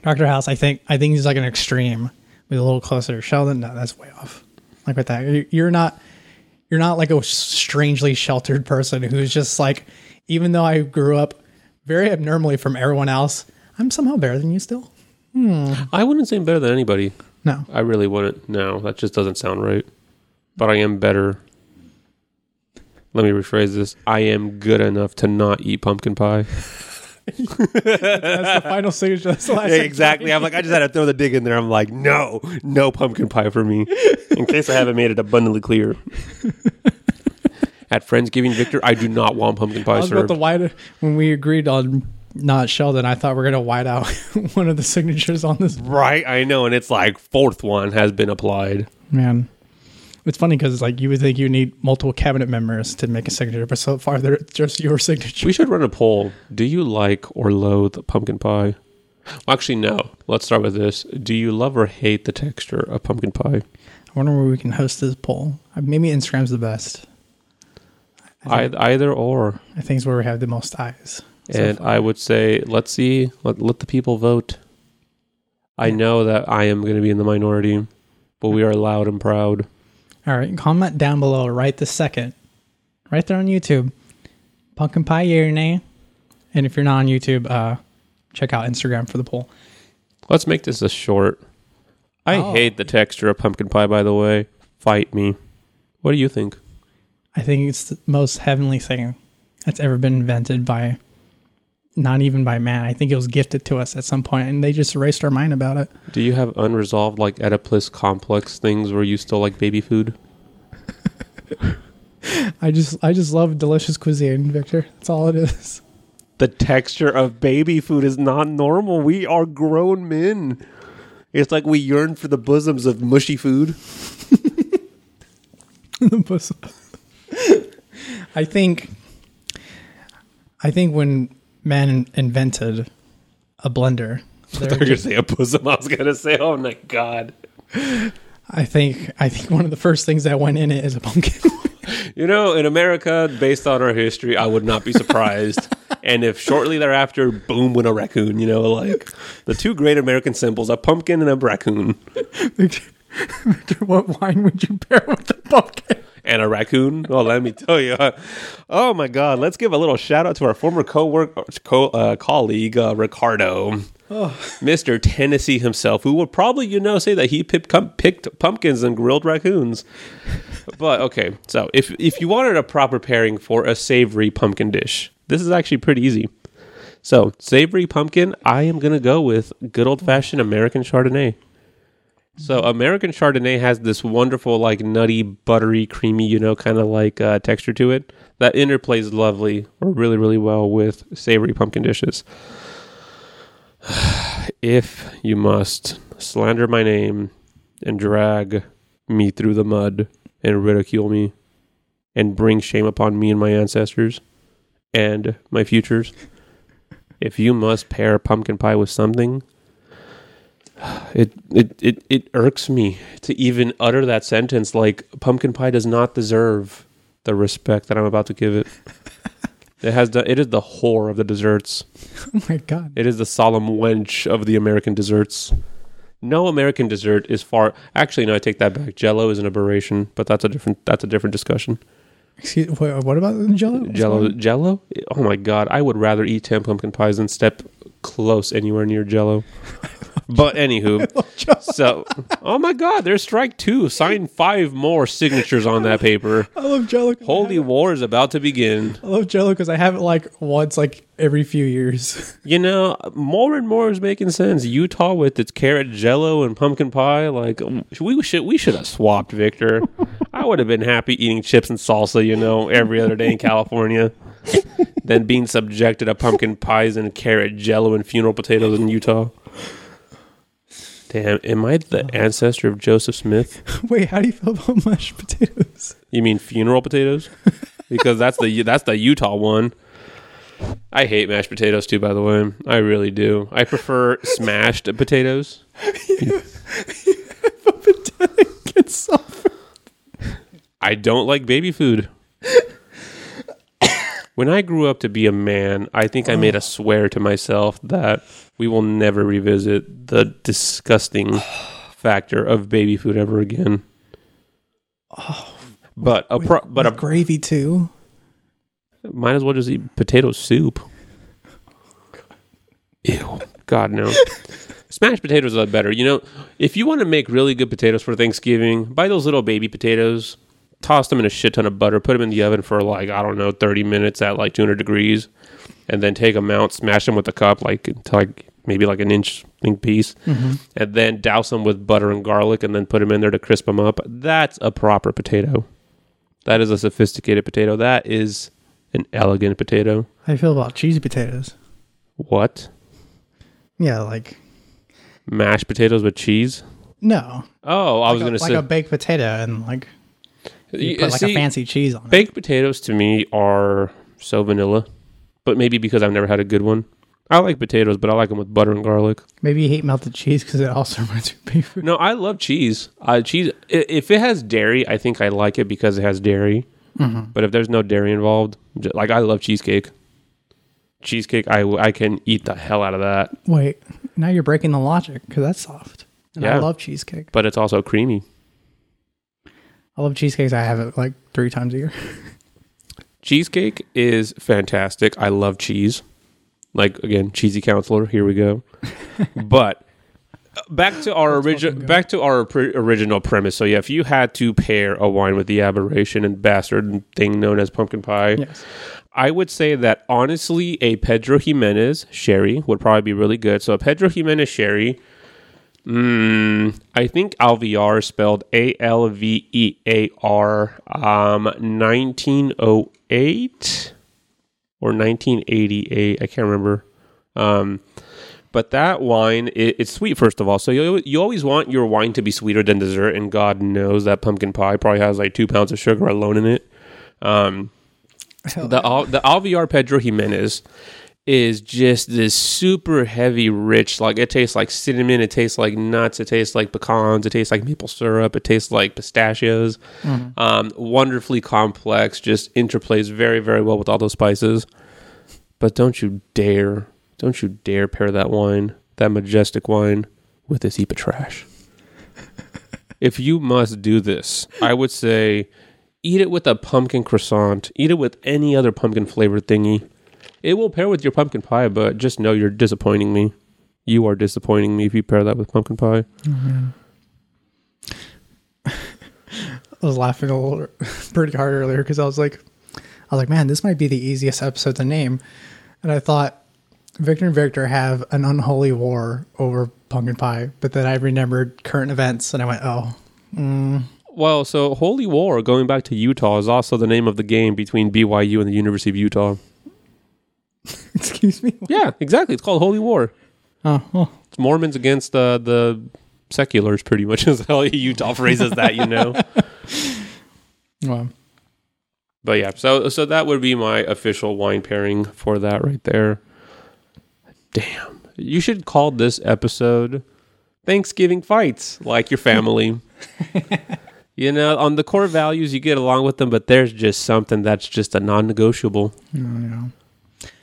Speaker 1: Doctor House, I think I think he's like an extreme, but a little closer. Sheldon, no, that's way off. Like with that, You- you're not you're not like a strangely sheltered person who's just like, even though I grew up very abnormally from everyone else, I'm somehow better than you still. Hmm.
Speaker 2: I wouldn't say I'm better than anybody.
Speaker 1: No,
Speaker 2: I really wouldn't. No, that just doesn't sound right. But I am better. Let me rephrase this. I am good enough to not eat pumpkin pie.
Speaker 1: that's the final signature. That's the last (laughs)
Speaker 2: exactly. I'm like, I just had to throw the dig in there. I'm like, no, no pumpkin pie for me. In case I haven't made it abundantly clear. At Friendsgiving, Victor, I do not want pumpkin
Speaker 1: I
Speaker 2: pie
Speaker 1: was about the white when we agreed on not Sheldon. I thought we are gonna white out (laughs) one of the signatures on this
Speaker 2: right, I know. And it's like, fourth one has been applied.
Speaker 1: Man, it's funny because like you would think you need multiple cabinet members to make a signature, but so far they're just your signature.
Speaker 2: We should run a poll. Do you like or loathe pumpkin pie? Well, actually, no. Let's start with this. Do you love or hate the texture of pumpkin pie?
Speaker 1: I wonder where we can host this poll. Uh, Maybe Instagram's the best.
Speaker 2: I, either or.
Speaker 1: I think it's where we have the most eyes. so
Speaker 2: and
Speaker 1: far.
Speaker 2: I would say, let's see, let, let the people vote. I know that I am going to be in the minority, but we are loud and proud.
Speaker 1: All right, comment down below right this second, right there on YouTube. Pumpkin pie yeah or nay? And if you're not on YouTube, uh, check out Instagram for the poll.
Speaker 2: Let's make this a short. I
Speaker 1: Oh.
Speaker 2: hate the texture of pumpkin pie, by the way. Fight me. What do you think?
Speaker 1: I think it's the most heavenly thing that's ever been invented by, not even by man. I think it was gifted to us at some point, and they just erased our mind about it.
Speaker 2: Do you have unresolved, like, Oedipus complex things where you still like baby food? (laughs)
Speaker 1: I just, I just love delicious cuisine, Victor. That's all it is.
Speaker 2: The texture of baby food is not normal. We are grown men. It's like we yearn for the bosoms of mushy food. (laughs)
Speaker 1: the bosom. (laughs) I think, I think when man invented a blender, (laughs)
Speaker 2: I thought you were going to say a bosom. I was going to say, oh my God.
Speaker 1: I think, I think one of the first things that went in it is a pumpkin. (laughs)
Speaker 2: You know, in America, based on our history, I would not be surprised (laughs) and if shortly thereafter, boom, went a raccoon. You know, like the two great American symbols: a pumpkin and a raccoon.
Speaker 1: Victor, Victor, what wine would you pair with the pumpkin?
Speaker 2: And a raccoon. Well, let me tell you. Oh my God! Let's give a little shout out to our former co-work co uh, colleague uh, Ricardo, Mister Tennessee himself, who will probably you know say that he picked, picked pumpkins and grilled raccoons. But okay, so if if you wanted a proper pairing for a savory pumpkin dish, this is actually pretty easy. So savory pumpkin, I am gonna go with good old fashioned American Chardonnay. So American Chardonnay has this wonderful, like nutty, buttery, creamy, you know, kind of like uh, texture to it that interplays lovely or really, really well with savory pumpkin dishes. (sighs) if you must slander my name and drag me through the mud and ridicule me and bring shame upon me and my ancestors and my futures, if you must pair pumpkin pie with something, it, it it it irks me to even utter that sentence like pumpkin pie does not deserve the respect that I'm about to give it. (laughs) It has the it is the whore of the desserts.
Speaker 1: Oh my god!
Speaker 2: It is the solemn wench of the American desserts. No American dessert is far. Actually, no, I take that back. Jello is an aberration, but that's a different that's a different discussion.
Speaker 1: Excuse, what, what about the Jello?
Speaker 2: Jello? Jello. Oh my god, I would rather eat ten pumpkin pies than step close anywhere near Jello. (laughs) But (laughs) anywho, so oh my god, there's strike two. Sign five more signatures on that paper. (laughs)
Speaker 1: I love Jello.
Speaker 2: Holy war is about to begin.
Speaker 1: I love Jello because I have it like once, like every few years. (laughs)
Speaker 2: You know, more and more is making sense. Utah with its carrot jello and pumpkin pie, like we should we should have swapped, Victor. I would have been happy eating chips and salsa, you know, every other day in California, than being subjected to pumpkin pies and carrot jello and funeral potatoes in Utah. Damn, am I the oh. ancestor of Joseph Smith? (laughs)
Speaker 1: Wait, how do you feel about mashed potatoes?
Speaker 2: You mean funeral potatoes? (laughs) Because that's the that's the Utah one. I hate mashed potatoes too, by the way. I really do. I prefer (laughs) smashed potatoes.
Speaker 1: Get soft.
Speaker 2: I don't like baby food. When I grew up to be a man, I think I made a swear to myself that we will never revisit the disgusting factor of baby food ever again. Oh, But a pro- but a
Speaker 1: gravy too.
Speaker 2: Might as well just eat potato soup. Ew. God, no. (laughs) Smashed potatoes are better. You know, if you want to make really good potatoes for Thanksgiving, buy those little baby potatoes, toss them in a shit ton of butter, put them in the oven for like, I don't know, 30 minutes at like 200 degrees, and then take them out, smash them with a cup, like, to like maybe like an inch thick piece, mm-hmm. and then douse them with butter and garlic, and then put them in there to crisp them up. That's a proper potato. That is a sophisticated potato. That is an elegant potato.
Speaker 1: How do you feel about cheesy potatoes?
Speaker 2: What?
Speaker 1: Yeah, like
Speaker 2: Mashed potatoes with cheese?
Speaker 1: no,
Speaker 2: Oh, I was
Speaker 1: like,
Speaker 2: going
Speaker 1: a,
Speaker 2: to
Speaker 1: like
Speaker 2: say.
Speaker 1: a baked potato and like you put like
Speaker 2: see,
Speaker 1: a fancy cheese on it.
Speaker 2: baked potatoes to me are so vanilla, but maybe because I've never had a good one. I like potatoes, but I like them with butter and garlic.
Speaker 1: Maybe you hate melted cheese because it also (laughs) reminds you of beef.
Speaker 2: No, I love cheese. Uh, cheese. i- If it has dairy, I think I like it because it has dairy.
Speaker 1: Mm-hmm.
Speaker 2: But if there's no dairy involved, j- like I love cheesecake. Cheesecake, I, w- I can eat the hell out of that.
Speaker 1: Wait, now you're breaking the logic because that's soft. And I
Speaker 2: Yeah.
Speaker 1: love cheesecake.
Speaker 2: But it's also creamy.
Speaker 1: I love cheesecakes. I have it like three times a year.
Speaker 2: Cheesecake is fantastic. I love cheese. Like again, cheesy counselor. Here we go. (laughs) but uh, back to our original back to our pre- original premise. So yeah, if you had to pair a wine with the aberration and bastard thing known as pumpkin pie,
Speaker 1: Yes.
Speaker 2: I would say that honestly, a Pedro Jimenez sherry would probably be really good. So a Pedro Jimenez sherry. Mm, I think Alvear spelled A L V E A R, um, 1908 or 1988. I can't remember. Um, but that wine, it, it's sweet, first of all. So you, you always want your wine to be sweeter than dessert. And God knows that pumpkin pie probably has like two pounds of sugar alone in it. Um, the Al- the Alvear Pedro Jimenez is just this super heavy, rich. Like it tastes like cinnamon. It tastes like nuts. It tastes like pecans. It tastes like maple syrup. It tastes like pistachios. Um, wonderfully complex. Just interplays very very well with all those spices. But don't you dare, don't you dare pair that wine, that majestic wine, with this heap of trash. (laughs) if you must do this, I would say eat it with a pumpkin croissant, eat it with any other pumpkin flavored thingy. It will pair with your pumpkin pie, but just know you're disappointing me. You are disappointing me if you pair that with pumpkin pie. (laughs)
Speaker 1: I was laughing a little (laughs) pretty hard earlier because I was like, I was like, man, this might be the easiest episode to name, and I thought Victor and Victor have an unholy war over pumpkin pie, but then I remembered current events and I went, oh, mm.
Speaker 2: Well, so Holy War, going back to Utah, is also the name of the game between BYU and the University of Utah. (laughs)
Speaker 1: excuse me.
Speaker 2: Yeah, exactly. It's called Holy War.
Speaker 1: Oh, well,
Speaker 2: It's Mormons against uh, the seculars, pretty much, (laughs) is how Utah phrases that, you know? (laughs)
Speaker 1: well,
Speaker 2: But yeah, so so that would be my official wine pairing for that right there. Damn. You should call this episode Thanksgiving Fights, like your family. you know, on the core values, you get along with them, but there's just something that's just a non negotiable.
Speaker 1: no.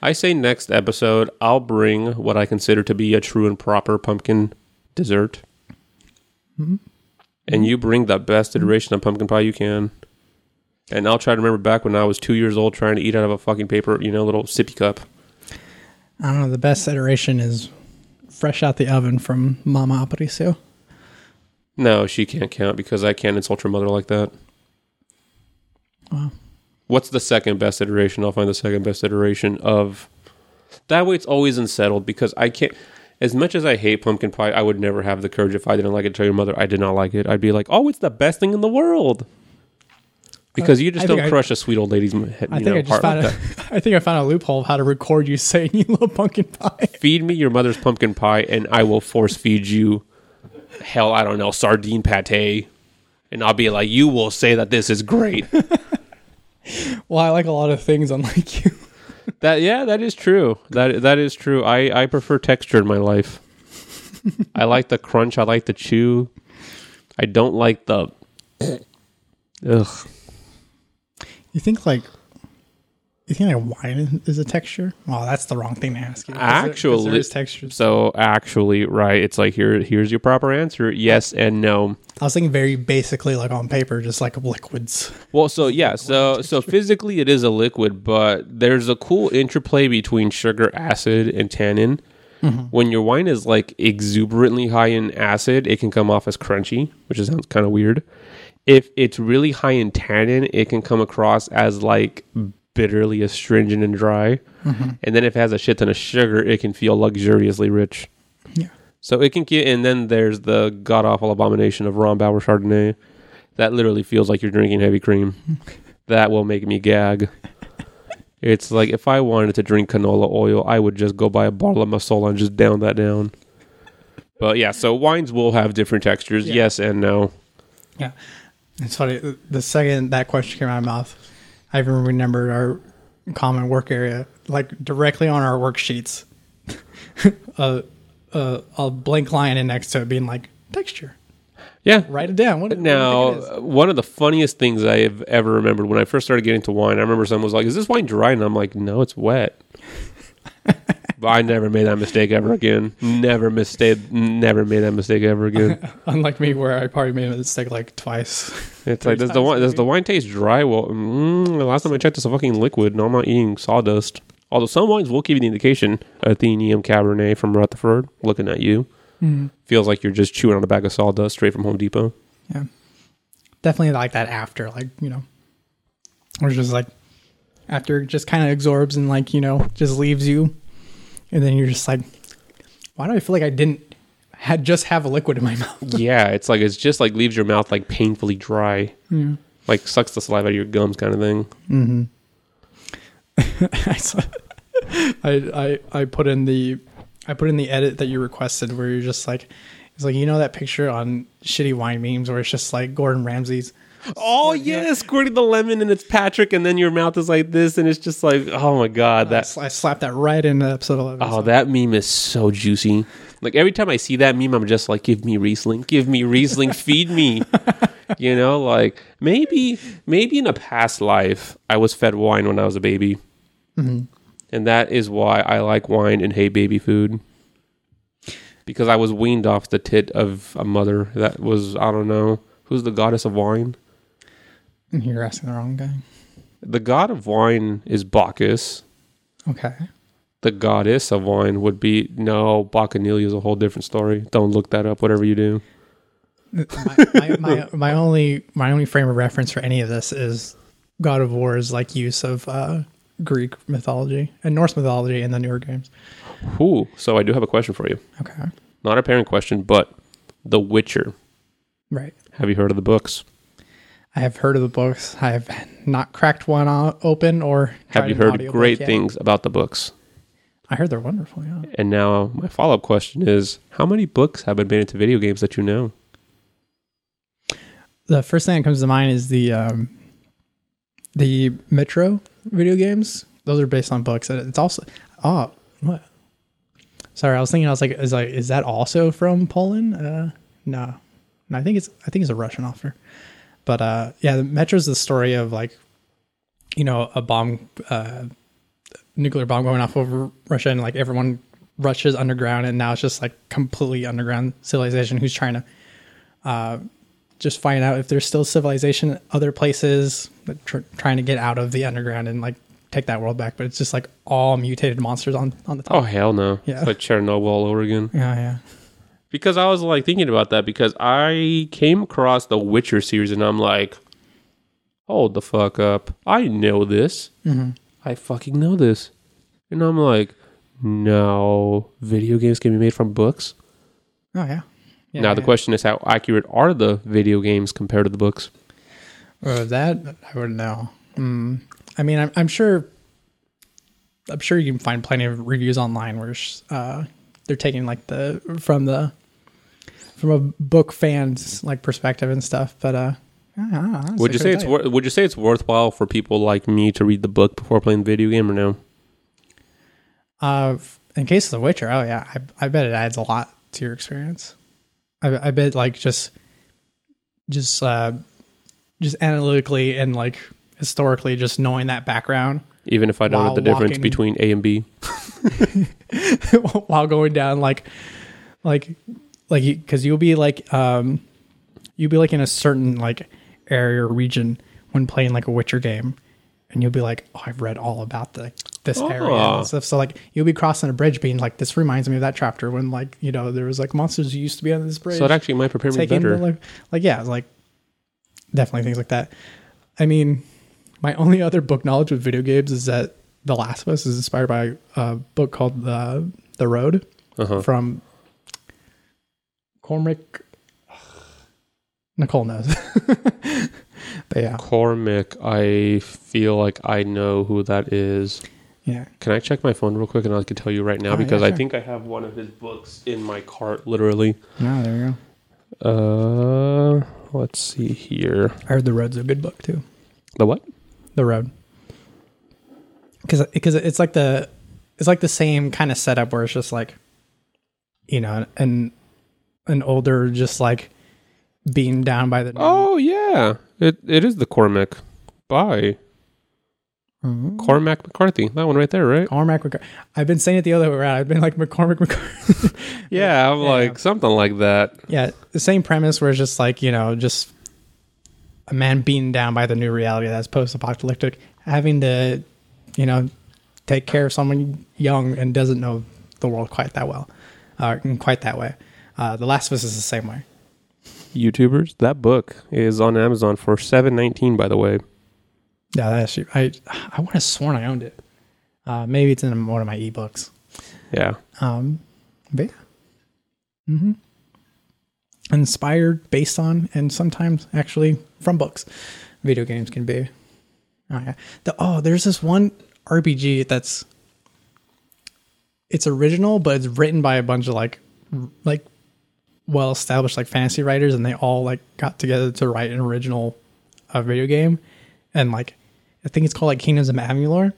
Speaker 2: I say next episode, I'll bring what I consider to be a true and proper pumpkin dessert. Mm-hmm. And you bring the best iteration of pumpkin pie you can. And I'll try to remember back when I was two years old trying to eat out of a fucking paper, you know, little sippy cup.
Speaker 1: I don't know. The best iteration is fresh out the oven from Mama Aparicio.
Speaker 2: No, she can't count because I can't insult her mother like that.
Speaker 1: Wow.
Speaker 2: What's the second best iteration? I'll find the second best iteration of. That way it's always unsettled because I can't. As much as I hate pumpkin pie, I would never have the courage if I didn't like it tell your mother I did not like it. I'd be like, oh, it's the best thing in the world. Because you just
Speaker 1: I
Speaker 2: don't crush a sweet old lady's head,
Speaker 1: I
Speaker 2: you
Speaker 1: think
Speaker 2: know,
Speaker 1: I just found
Speaker 2: like
Speaker 1: a,
Speaker 2: that. (laughs)
Speaker 1: I think I found a loophole of how to record you (laughs) saying you love pumpkin pie.
Speaker 2: Feed me your mother's pumpkin pie, and I will force feed you, hell, I don't know, sardine pate. And I'll be like, you will say that this is great. (laughs) (laughs)
Speaker 1: Well, I like a lot of things unlike you. (laughs)
Speaker 2: That yeah, that is true. That that is true. I I prefer texture in my life. I like the crunch. I like the chew. I don't like the. (coughs) Ugh.
Speaker 1: You think like you think like wine is a texture? Oh, that's the wrong thing to ask you.
Speaker 2: Actually-
Speaker 1: there is textures.
Speaker 2: So actually, right? It's like here. Here's your proper answer: yes and no.
Speaker 1: I was thinking very basically like on paper, just like liquids.
Speaker 2: Well, so yeah, so so physically it is a liquid, but there's a cool interplay between sugar, acid, and tannin. Mm-hmm. When your wine is like exuberantly high in acid, it can come off as crunchy, which sounds kind of weird. If it's really high in tannin, it can come across as like bitterly astringent and dry. Mm-hmm. And then if it has a shit ton of sugar, it can feel luxuriously rich.
Speaker 1: Yeah.
Speaker 2: So it can get, and then there's the god awful abomination of Rombauer Chardonnay. That literally feels like you're drinking heavy cream. (laughs) that will make me gag. It's like if I wanted to drink canola oil, I would just go buy a bottle of Mazola and just down that down. But yeah, so wines will have different textures,
Speaker 1: Yeah.
Speaker 2: yes and no.
Speaker 1: Yeah. It's funny. The second that question came out of my mouth, I even remembered our common work area, like directly on our worksheets, (laughs) a, a, a blank line in next to it being like texture.
Speaker 2: Yeah.
Speaker 1: Write it down. What, what
Speaker 2: Now,
Speaker 1: is?
Speaker 2: one of the funniest things I have ever remembered when I first started getting to wine, I remember someone was like, "Is this wine dry?" And I'm like, "No, it's wet." But I never made that mistake ever again. Never mistake. Never made that mistake ever again. (laughs)
Speaker 1: Unlike me, where I probably made a mistake like twice.
Speaker 2: It's like does the
Speaker 1: times
Speaker 2: wine does the wine taste dry? Well, mm, the last time I checked, it's a fucking liquid. No, I'm not eating sawdust. Although some wines will give you the indication. Athenium Cabernet from Rutherford, looking at you, feels like you're just chewing on a bag of sawdust straight from Home Depot.
Speaker 1: Yeah. Definitely like that after, like, you know, or just like after it just kind of absorbs and like, you know, just leaves you. And then you're just like, why do I feel like I didn't had just have a liquid in my (laughs) mouth?
Speaker 2: yeah, it's like it's just like leaves your mouth like painfully dry, like sucks the saliva out of your gums, kind of thing. Mm-hmm. (laughs)
Speaker 1: I, saw- I, I, I put in the, I put in the edit that you requested where you're just like, it's like, you know, that picture on shitty wine memes where it's just like Gordon Ramsay's
Speaker 2: Oh yeah, squirting the lemon and it's Patrick, and then your mouth is like this, and it's just like, oh my god,
Speaker 1: I,
Speaker 2: that
Speaker 1: sl- I slapped that right in episode 11.
Speaker 2: oh
Speaker 1: so-
Speaker 2: that meme is so juicy. Like every time I see that meme, I'm just like, give me Riesling, give me Riesling, (laughs) feed me. You know, like maybe maybe in a past life I was fed wine when I was a baby. Mm-hmm. and that is why I like wine and hey baby food. Because I was weaned off the tit of a mother that was I don't know who's the goddess of wine.
Speaker 1: You're asking the wrong guy.
Speaker 2: The god of wine is Bacchus.
Speaker 1: Okay.
Speaker 2: The goddess of wine would be no Bacchanalia is a whole different story. Don't look that up. Whatever you do.
Speaker 1: my, my, my, my only my only frame of reference for any of this is God of War's like use of uh, Greek mythology and Norse mythology in the newer games.
Speaker 2: Ooh, so I do have a question for you.
Speaker 1: Okay.
Speaker 2: Not a parent question, but The Witcher.
Speaker 1: Right.
Speaker 2: Have you heard of the books?
Speaker 1: I have heard of the books. I have not cracked one open or
Speaker 2: Have you heard great things about the books?
Speaker 1: I heard they're wonderful. Yeah.
Speaker 2: And now my follow up question is how many books have been made into video games that you know?
Speaker 1: The first thing that comes to mind is the um, the Metro video games. Those are based on books. It's also oh what? Sorry, I was thinking. I was like, is like is that also from Poland? Uh, no, no. I think it's I think it's a Russian author. But uh, yeah, the Metro's the story of like, you know, a bomb, uh, nuclear bomb going off over Russia, and like everyone rushes underground, and now it's just like completely underground civilization who's trying to uh, just find out if there's still civilization other places, tr- trying to get out of the underground and like take that world back. But it's just like all mutated monsters on on the top.
Speaker 2: Oh, hell no.
Speaker 1: Yeah.
Speaker 2: It's like Chernobyl all over again.
Speaker 1: Yeah, yeah.
Speaker 2: Because I was like thinking about that because I came across the Witcher series and I'm like, hold the fuck up. I know this.
Speaker 1: Mm-hmm.
Speaker 2: I fucking know this. And I'm like, no, video games can be made from books.
Speaker 1: Oh yeah. yeah
Speaker 2: now, the
Speaker 1: yeah.
Speaker 2: question is, how accurate are the video games compared to the books?
Speaker 1: Uh, that I wouldn't know. Mm. I mean, I'm, I'm sure. I'm sure you can find plenty of reviews online where uh, they're taking like the from the from a book fan's like perspective and stuff. But uh, I don't know,
Speaker 2: Would you say it's
Speaker 1: tell
Speaker 2: wor- would you say it's worthwhile for people like me to read the book before playing the video game or no?
Speaker 1: Uh, in case of The Witcher, oh yeah, I, I bet it adds a lot to your experience. I, I bet like just, just, uh, just analytically and like historically, just knowing that background
Speaker 2: Even if I don't know
Speaker 1: While
Speaker 2: the difference
Speaker 1: walking-
Speaker 2: between A and B. (laughs) (laughs) (laughs)
Speaker 1: while going down like, like, like because you'll be like, um, you'll be like in a certain like area or region when playing like a Witcher game, and you'll be like, oh, I've read all about the this area
Speaker 2: Oh.
Speaker 1: and stuff. So like you'll be crossing a bridge, being like, this reminds me of that chapter when like you know there was like monsters who used to be on this bridge.
Speaker 2: So it actually might prepare me better.
Speaker 1: the, like, like yeah, like definitely things like that. I mean, my (laughs) only other book knowledge with video games is that The Last of Us is inspired by a book called The The Road
Speaker 2: Uh-huh.
Speaker 1: from Cormac. Nicole knows, (laughs) but yeah,
Speaker 2: Cormac, I feel like I know who that is.
Speaker 1: yeah.
Speaker 2: Can I check my phone real quick and I can tell you right now
Speaker 1: Oh, yeah,
Speaker 2: because I think I have one of his books in my cart, literally.
Speaker 1: No, there you go.
Speaker 2: Uh, let's see here.
Speaker 1: I heard The Road's a good book too.
Speaker 2: The what?
Speaker 1: The Road, because because it's like the it's like the same kind of setup where it's just like, you know, an an older just like beaten down by the
Speaker 2: Oh yeah, it it is the Cormac by
Speaker 1: Mhm.
Speaker 2: Cormac McCarthy. That one right there, right?
Speaker 1: Cormac I've been saying it the other way around. I've been like McCormick McCarthy. (laughs)
Speaker 2: Yeah, I'm
Speaker 1: Yeah.
Speaker 2: like something like that.
Speaker 1: yeah, the same premise where it's just like you know, just a man beaten down by the new reality that's post-apocalyptic, having to, you know, take care of someone young and doesn't know the world quite that well, uh, in quite that way. Uh, the Last of Us is the same way.
Speaker 2: YouTubers, that book is on Amazon for seven nineteen. By the way,
Speaker 1: Yeah, that actually, I I would have sworn I owned it. Uh, maybe it's in one of my ebooks.
Speaker 2: yeah.
Speaker 1: Um, but yeah. Mm-hmm. Inspired, based on, and sometimes actually from books. Video games can be. Oh yeah. The, oh, there's this one RPG that's it's original, but it's written by a bunch of like like well established like fantasy writers, and they all like got together to write an original uh, video game, and like I think it's called like Kingdoms of Amalur,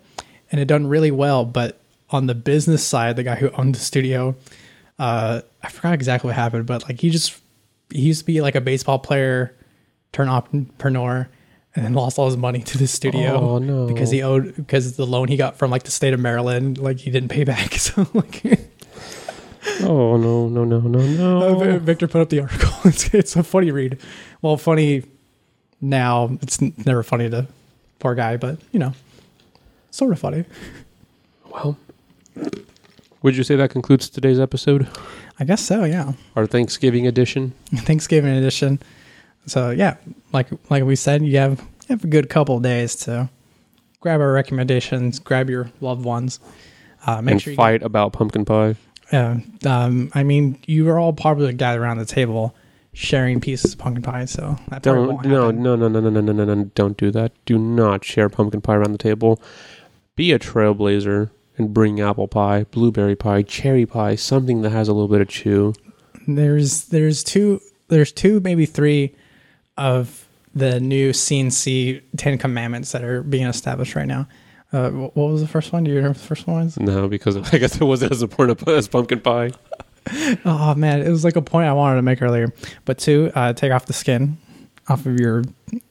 Speaker 1: and it done really well. But on the business side, the guy who owned the studio, uh, I forgot exactly what happened, but like he just he used to be like a baseball player, turn entrepreneur, and lost all his money to the studio
Speaker 2: Oh, no.
Speaker 1: because he owed because the loan he got from like the state of Maryland like he didn't pay back. (laughs) So like
Speaker 2: Oh no no no no
Speaker 1: uh,
Speaker 2: no! (laughs)
Speaker 1: Victor put up the article. (laughs) It's it's a funny read. Well, funny now. It's never funny to poor guy, but you know, sort of funny.
Speaker 2: Well, would you say that concludes today's episode,
Speaker 1: I guess so. Yeah.
Speaker 2: our Thanksgiving edition?
Speaker 1: Thanksgiving edition. So yeah, like like we said, you have you have a good couple of days to grab our recommendations, grab your loved ones, uh, make
Speaker 2: and
Speaker 1: sure you
Speaker 2: fight about pumpkin pie.
Speaker 1: Yeah, um, I mean, you are all probably gathered around the table sharing pieces of pumpkin pie, so that
Speaker 2: Don't no no no no no no no no no! Don't do that. Do not share pumpkin pie around the table. Be a trailblazer and bring apple pie, blueberry pie, cherry pie, something that has a little bit of chew.
Speaker 1: There's there's two there's two maybe three of the new CNC Ten Commandments that are being established right now. Uh, what was the first one? Do you remember the first one was?
Speaker 2: No, because (laughs) I guess it wasn't as important as pumpkin pie. (laughs)
Speaker 1: Oh man, it was like a point I wanted to make earlier. But two, uh, take off the skin off of your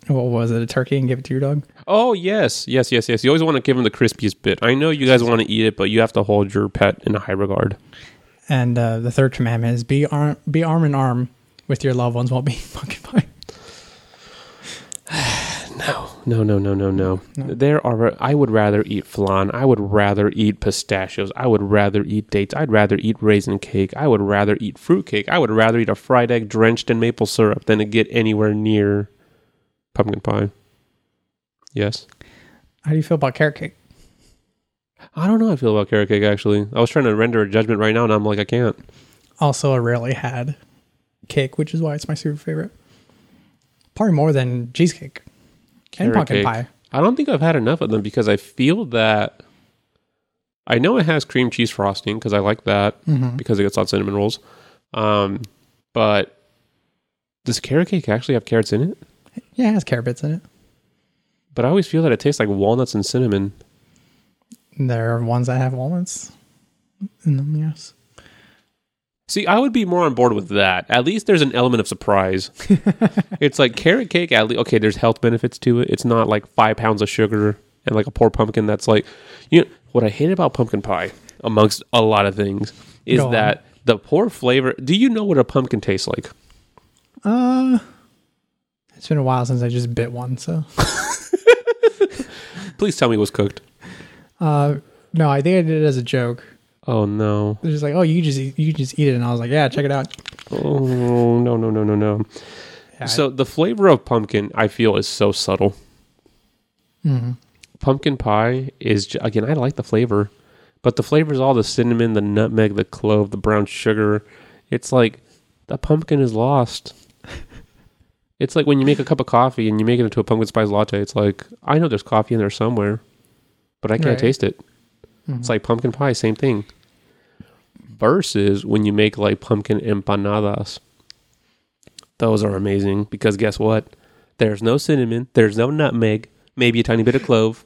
Speaker 1: what was it, a turkey, and give it to your dog.
Speaker 2: Oh yes, yes, yes, yes. You always want to give them the crispiest bit. I know you guys want to eat it, but you have to hold your pet in a high regard.
Speaker 1: And uh, the third commandment is be arm be arm in arm with your loved ones while being (laughs) pumpkin pie.
Speaker 2: No, no, no, no, no. no. There are. I would rather eat flan. I would rather eat pistachios. I would rather eat dates. I'd rather eat raisin cake. I would rather eat fruit cake. I would rather eat a fried egg drenched in maple syrup than to get anywhere near pumpkin pie. Yes.
Speaker 1: How do you feel about carrot cake?
Speaker 2: I don't know how I feel about carrot cake. Actually, I was trying to render a judgment right now, and I'm like, I can't.
Speaker 1: Also, I rarely had cake, which is why it's my super favorite. Probably more than cheesecake and pumpkin
Speaker 2: cake.
Speaker 1: pie.
Speaker 2: I don't think I've had enough of them because I feel that I know it has cream cheese frosting because I like that
Speaker 1: Mm-hmm.
Speaker 2: because it gets on cinnamon rolls. Um, but does carrot cake actually have carrots in it?
Speaker 1: Yeah, it has carrot bits in it.
Speaker 2: But I always feel that it tastes like walnuts and cinnamon.
Speaker 1: There are ones that have walnuts in them. Yes.
Speaker 2: See, I would be more on board with that. At least there's an element of surprise. (laughs) it's like carrot cake. At least, okay, there's health benefits to it. It's not like five pounds of sugar and like a poor pumpkin. That's like, you know, what I hate about pumpkin pie, amongst a lot of things, is
Speaker 1: Go on.
Speaker 2: that the poor flavor. Do you know what a pumpkin tastes like?
Speaker 1: Uh, it's been a while since I just bit one. So, (laughs)
Speaker 2: Please tell me it was cooked.
Speaker 1: uh, no, I think I did it as a joke.
Speaker 2: Oh no!
Speaker 1: They're just like, oh, you just eat, you just eat it, and I was like, yeah, check it out.
Speaker 2: Oh no! No! No! No! No!
Speaker 1: Yeah,
Speaker 2: So the flavor of pumpkin, I feel, is so subtle.
Speaker 1: Mhm.
Speaker 2: Pumpkin pie is again, I like the flavor, but the flavor is all the cinnamon, the nutmeg, the clove, the brown sugar. It's like the pumpkin is lost. (laughs) it's like when you make a cup of coffee and you make it into a pumpkin spice latte. It's like I know there's coffee in there somewhere, but I can't
Speaker 1: Right.
Speaker 2: taste it. Mm-hmm. It's like pumpkin pie, same thing. Versus when you make like pumpkin empanadas. Those are amazing because guess what? There's no cinnamon, there's no nutmeg, maybe a tiny bit of clove,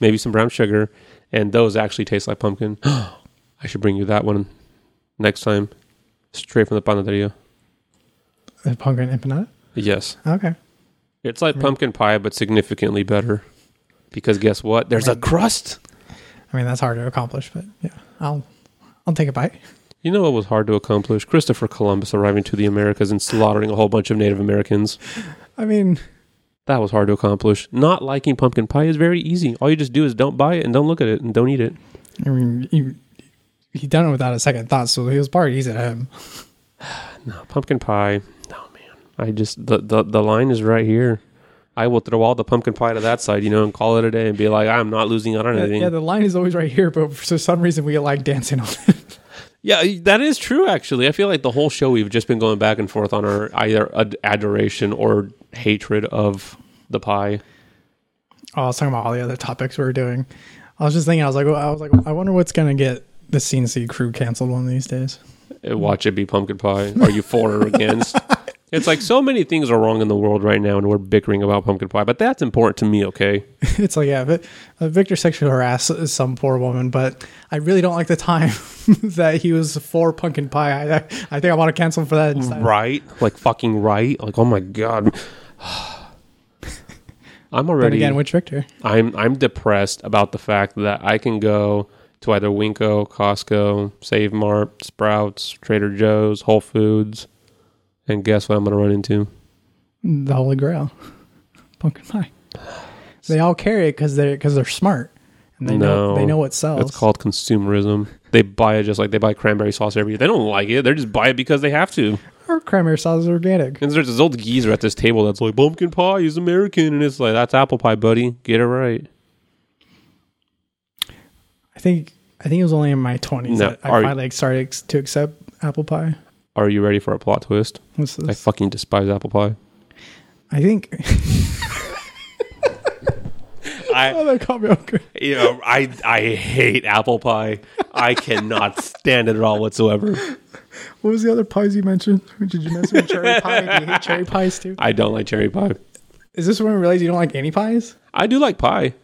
Speaker 2: maybe some brown sugar, and those actually taste like pumpkin. (gasps) I should bring you that one next time, straight from the panaderia.
Speaker 1: A pumpkin empanada.
Speaker 2: Yes,
Speaker 1: Okay.
Speaker 2: it's like pumpkin pie, but significantly better. Because guess what? There's a crust.
Speaker 1: I mean, that's hard to accomplish, but yeah, I'll I'll take a bite.
Speaker 2: You know what was hard to accomplish? Christopher Columbus arriving to the Americas and slaughtering a whole bunch of Native Americans.
Speaker 1: I mean,
Speaker 2: That was hard to accomplish. Not liking pumpkin pie is very easy. All you just do is don't buy it and don't look at it and don't eat it.
Speaker 1: I mean, you, he done it without a second thought, so he was probably easy to him.
Speaker 2: No, pumpkin pie. Oh man. I just the, the the line is right here. I will throw all the pumpkin pie to that side, you know, and call it a day and be like, I'm not losing out on
Speaker 1: Yeah,
Speaker 2: anything.
Speaker 1: yeah, the line is always right here, but for some reason we like dancing on it. (laughs)
Speaker 2: Yeah, that is true. Actually, I feel like the whole show we've just been going back and forth on our either ad- adoration or hatred of the pie.
Speaker 1: Oh, I was talking about all the other topics we were doing. I was just thinking, I was like, I was like, I wonder what's gonna get the CNC crew canceled one of these days.
Speaker 2: Uh, Watch it be pumpkin pie. Are you for or against? (laughs) It's like so many things are wrong in the world right now, and we're bickering about pumpkin pie. But that's important to me. Okay, (laughs)
Speaker 1: it's like, yeah, but, uh, Victor sexually harassed some poor woman, but I really don't like the time (laughs) that he was for pumpkin pie. I, I think I want to cancel him for that instead.
Speaker 2: right? Like fucking right? Like oh my god. (sighs) I'm
Speaker 1: Then
Speaker 2: already
Speaker 1: again, which Victor?
Speaker 2: I'm I'm depressed about the fact that I can go to either WinCo, Costco, Save Mart, Sprouts, Trader Joe's, Whole Foods, and guess what I'm going to run into?
Speaker 1: The Holy Grail, (laughs) pumpkin pie. They all carry it because they're because they're smart and they know they know what sells.
Speaker 2: It's called consumerism. They buy it just like they buy cranberry sauce every year. They don't like it. They just buy it because they have to.
Speaker 1: Or cranberry sauce is organic.
Speaker 2: And there's this old geezer at this table that's like, pumpkin pie is American. And it's like, that's apple pie, buddy. Get it right.
Speaker 1: I think I think it was only in my twenties
Speaker 2: No,
Speaker 1: that I finally like, started to accept apple pie.
Speaker 2: Are you ready for a plot twist?
Speaker 1: What's
Speaker 2: I fucking despise apple pie.
Speaker 1: I think (laughs)
Speaker 2: I,
Speaker 1: oh, that caught me off guard.
Speaker 2: you know, I I hate apple pie. I cannot stand it at all whatsoever.
Speaker 1: What was the other pies you mentioned? Did you mention cherry pie? Do you hate cherry pies too?
Speaker 2: I don't like cherry pie.
Speaker 1: Is this when we realize you don't like any pies?
Speaker 2: I do like pie.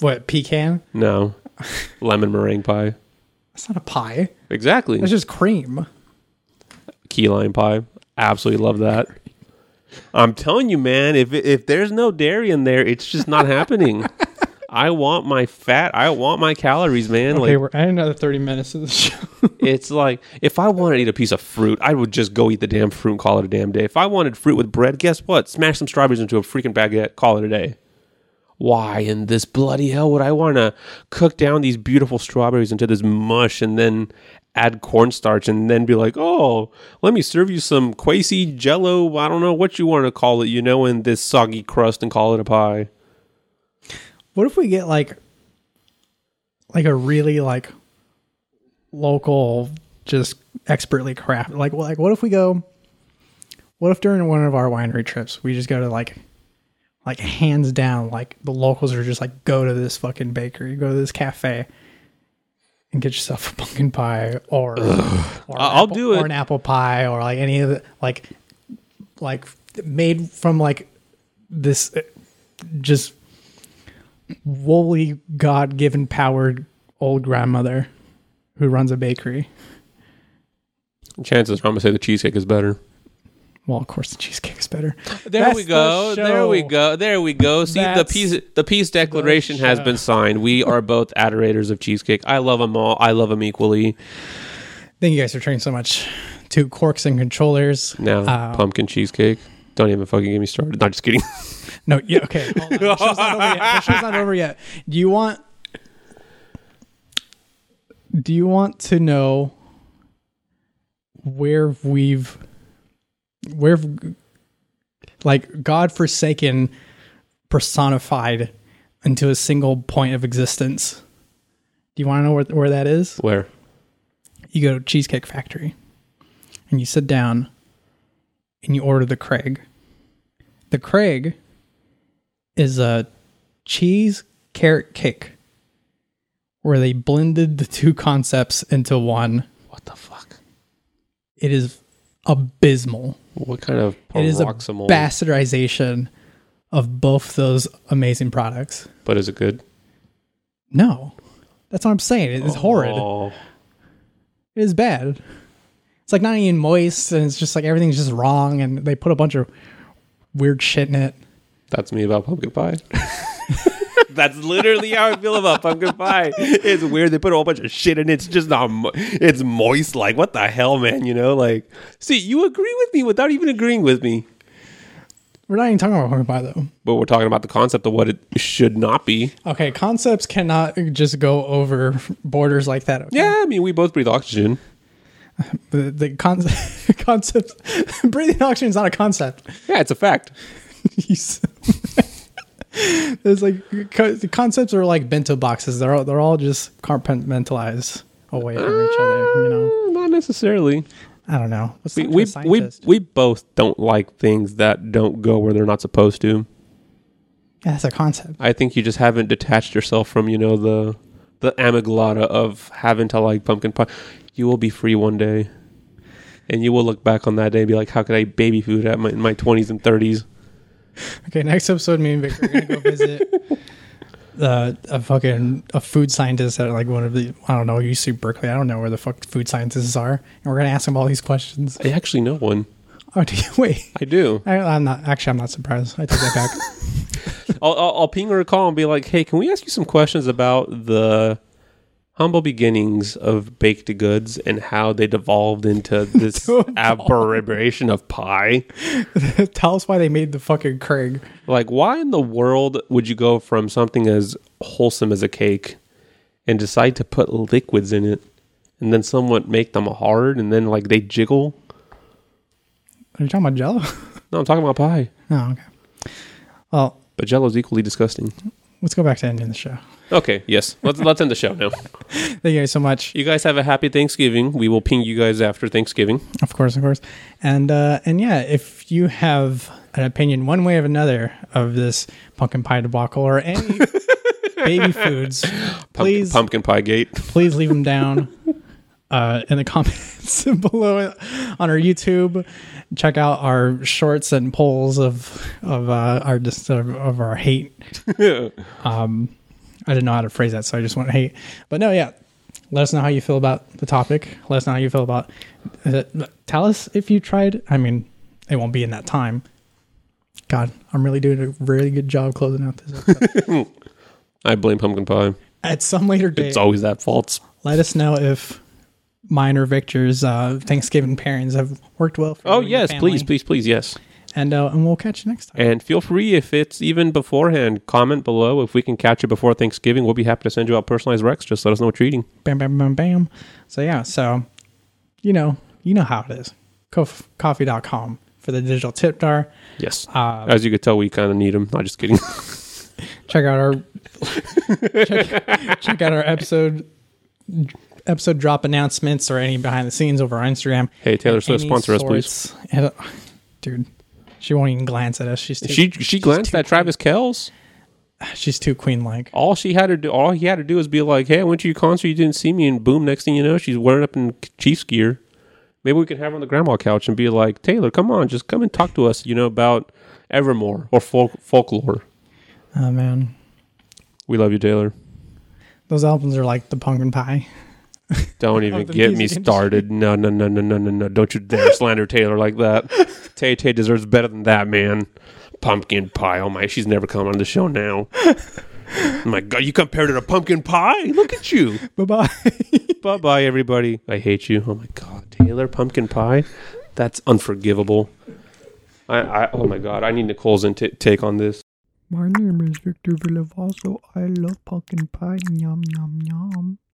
Speaker 1: What pecan?
Speaker 2: No, (laughs) lemon meringue pie.
Speaker 1: That's not a pie.
Speaker 2: Exactly.
Speaker 1: That's just cream.
Speaker 2: Key lime pie. Absolutely love that. I'm telling you, man. If if there's no dairy in there, it's just not (laughs) happening. I want my fat. I want my calories, man.
Speaker 1: Okay,
Speaker 2: like
Speaker 1: we're at another thirty minutes of the show. (laughs)
Speaker 2: it's like if I wanted to eat a piece of fruit, I would just go eat the damn fruit and call it a damn day. If I wanted fruit with bread, guess what? Smash some strawberries into a freaking baguette, call it a day. Why in this bloody hell would I want to cook down these beautiful strawberries into this mush and then add cornstarch and then be like, oh, let me serve you some quasy jello, I don't know what you want to call it, you know, in this soggy crust and call it a pie.
Speaker 1: What if we get like like a really like local just expertly craft like like what if we go what if during one of our winery trips we just go to like like hands down like the locals are just like go to this fucking bakery go to this cafe and get yourself a (laughs) pumpkin pie or, or an
Speaker 2: I'll
Speaker 1: apple-
Speaker 2: do it.
Speaker 1: or an apple pie or like any of the like like made from like this uh, just woolly god given powered old grandmother who runs a bakery.
Speaker 2: Chances are I'm going to say the cheesecake is better.
Speaker 1: Well, of course, the cheesecake is better.
Speaker 2: There
Speaker 1: That's
Speaker 2: we
Speaker 1: the
Speaker 2: go. There we go. There we go. See, the peace the peace declaration has been signed. We are both adorators of cheesecake. I love them all. I love them equally.
Speaker 1: Thank you guys for turning so much to corks and controllers.
Speaker 2: Now,
Speaker 1: Uh,
Speaker 2: pumpkin cheesecake. Don't even fucking get me started. Not just kidding.
Speaker 1: No, yeah, okay. The show's not over yet. The show's not over yet. Do you want? Do you want to know where we've, where, like God forsaken, personified into a single point of existence? Do you want to know where where that is?
Speaker 2: Where?
Speaker 1: You go to Cheesecake Factory, and you sit down, and you order the Craig. The Craig is a cheese carrot cake where they blended the two concepts into one.
Speaker 2: What the fuck?
Speaker 1: It is abysmal.
Speaker 2: What kind of
Speaker 1: It is a bastardization of both those amazing products.
Speaker 2: but is it good?
Speaker 1: No, that's what I'm saying. It is oh. horrid.
Speaker 2: Oh,
Speaker 1: It is bad. It's like not even moist, and it's just like everything's just wrong, and they put a bunch of weird shit in it.
Speaker 2: that's me about pumpkin pie. (laughs) That's literally how I feel about pumpkin pie. It's weird. They put a whole bunch of shit in it. It's just not. Mo- it's moist. Like what the hell, man? You know, like see, you agree with me without even agreeing with me.
Speaker 1: We're not even talking about pumpkin pie though.
Speaker 2: But we're talking about the concept of what it should not be.
Speaker 1: Okay, concepts cannot just go over borders like that. Okay?
Speaker 2: Yeah, I mean, we both breathe oxygen. (laughs)
Speaker 1: the, the con- (laughs) concept (laughs) breathing oxygen is not a concept.
Speaker 2: Yeah, it's a fact.
Speaker 1: You s- (laughs) It's like the concepts are like bento boxes. They're all, they're all just compartmentalized away from each other. You know,
Speaker 2: Eh, Not necessarily.
Speaker 1: I don't know. Let's
Speaker 2: We
Speaker 1: talk to a
Speaker 2: we, we we both don't like things that don't go where they're not supposed to.
Speaker 1: yeah, that's a concept.
Speaker 2: I think you just haven't detached yourself from you know the the amygdala of having to like pumpkin pie. You will be free one day, and you will look back on that day and be like, "How could I baby food at my in my twenties and 30s?
Speaker 1: Okay, next episode, me and Victor are gonna go visit (laughs) uh, a fucking a food scientist at like one of the I don't know UC Berkeley. I don't know where the fuck food scientists are, and we're gonna ask them all these questions.
Speaker 2: I actually know one.
Speaker 1: Oh, do you, (laughs) wait.
Speaker 2: I do.
Speaker 1: I, I'm not actually. I'm not surprised. I take that back. (laughs)
Speaker 2: I'll, I'll, I'll ping her a call and be like, "Hey, can we ask you some questions about the humble beginnings of baked goods and how they devolved into (laughs) this aberration of pie? (laughs)
Speaker 1: Tell us why they made the fucking Craig.
Speaker 2: Like, why in the world would you go from something as wholesome as a cake and decide to put liquids in it, and then somewhat make them hard, and then like they jiggle?"
Speaker 1: Are you talking about Jello?
Speaker 2: No, I'm talking about pie.
Speaker 1: oh, okay. Well,
Speaker 2: But Jello's equally disgusting.
Speaker 1: let's go back to ending the show.
Speaker 2: Okay, yes. Let's let's end the show now. (laughs)
Speaker 1: Thank you guys so much.
Speaker 2: You guys have a happy Thanksgiving. We will ping you guys after Thanksgiving.
Speaker 1: Of course, of course. And uh and yeah, if you have an opinion one way or another of this pumpkin pie debacle or any (laughs) baby foods, please
Speaker 2: pumpkin pie gate.
Speaker 1: please leave them down (laughs) uh, in the comments below on our YouTube. Check out our shorts and polls of of uh, our just of, of our hate. Um, I didn't know how to phrase that, so I just went hate. But no, yeah. Let us know how you feel about the topic. Let us know how you feel about. Uh, tell us if you tried. I mean, it won't be in that time. God, I'm really doing a really good job closing out this. Episode. (laughs)
Speaker 2: I blame pumpkin pie.
Speaker 1: At some later date,
Speaker 2: It's always that fault.
Speaker 1: let us know if mine or Victor's uh, Thanksgiving pairings have worked well. For
Speaker 2: Oh
Speaker 1: you and your
Speaker 2: yes,
Speaker 1: family.
Speaker 2: please, please, please, yes.
Speaker 1: And uh, and we'll catch you next time.
Speaker 2: And feel free if it's even beforehand, comment below. If we can catch it before Thanksgiving, we'll be happy to send you out personalized Rex. Just let us know what you're eating.
Speaker 1: Bam, bam, bam, bam. So yeah, so you know, you know how it is. Cof- ko-fi.com for the digital tip jar.
Speaker 2: Yes.
Speaker 1: Uh,
Speaker 2: As you could tell, we kind of need them. Not just kidding. (laughs)
Speaker 1: check out our check, check out our episode episode drop announcements or any behind the scenes over our Instagram.
Speaker 2: hey, Taylor Swift, sponsor us, please. (laughs)
Speaker 1: Dude, she won't even glance at us. She's too,
Speaker 2: She she glanced at Travis Kelce. (sighs)
Speaker 1: she's too queen like.
Speaker 2: All she had to do, all he had to do was be like, "Hey, I went to your concert. You didn't see me." And boom, next thing you know, she's wearing up in Chiefs gear. Maybe we can have her on the grandma couch and be like, "Taylor, come on, just come and talk to us. You know about Evermore or folk, folklore."
Speaker 1: Oh man,
Speaker 2: We love you, Taylor.
Speaker 1: those albums are like the pumpkin pie. (laughs) (laughs)
Speaker 2: Don't even
Speaker 1: the
Speaker 2: get me
Speaker 1: music
Speaker 2: started. No, no, no, no, no, no, no. Don't you dare slander Taylor like that. (laughs) Tay Tay deserves better than that, man. Pumpkin pie. Oh my, she's never coming on the show now. Oh (laughs) my God, you compared it to pumpkin pie? Look at you.
Speaker 1: Bye bye.
Speaker 2: bye bye, everybody. I hate you. Oh my God, Taylor, pumpkin pie? That's unforgivable. I, I oh my God, I need Nicole's in take on this.
Speaker 1: My name is Victor Villavaso. I love pumpkin pie. Yum yum yum.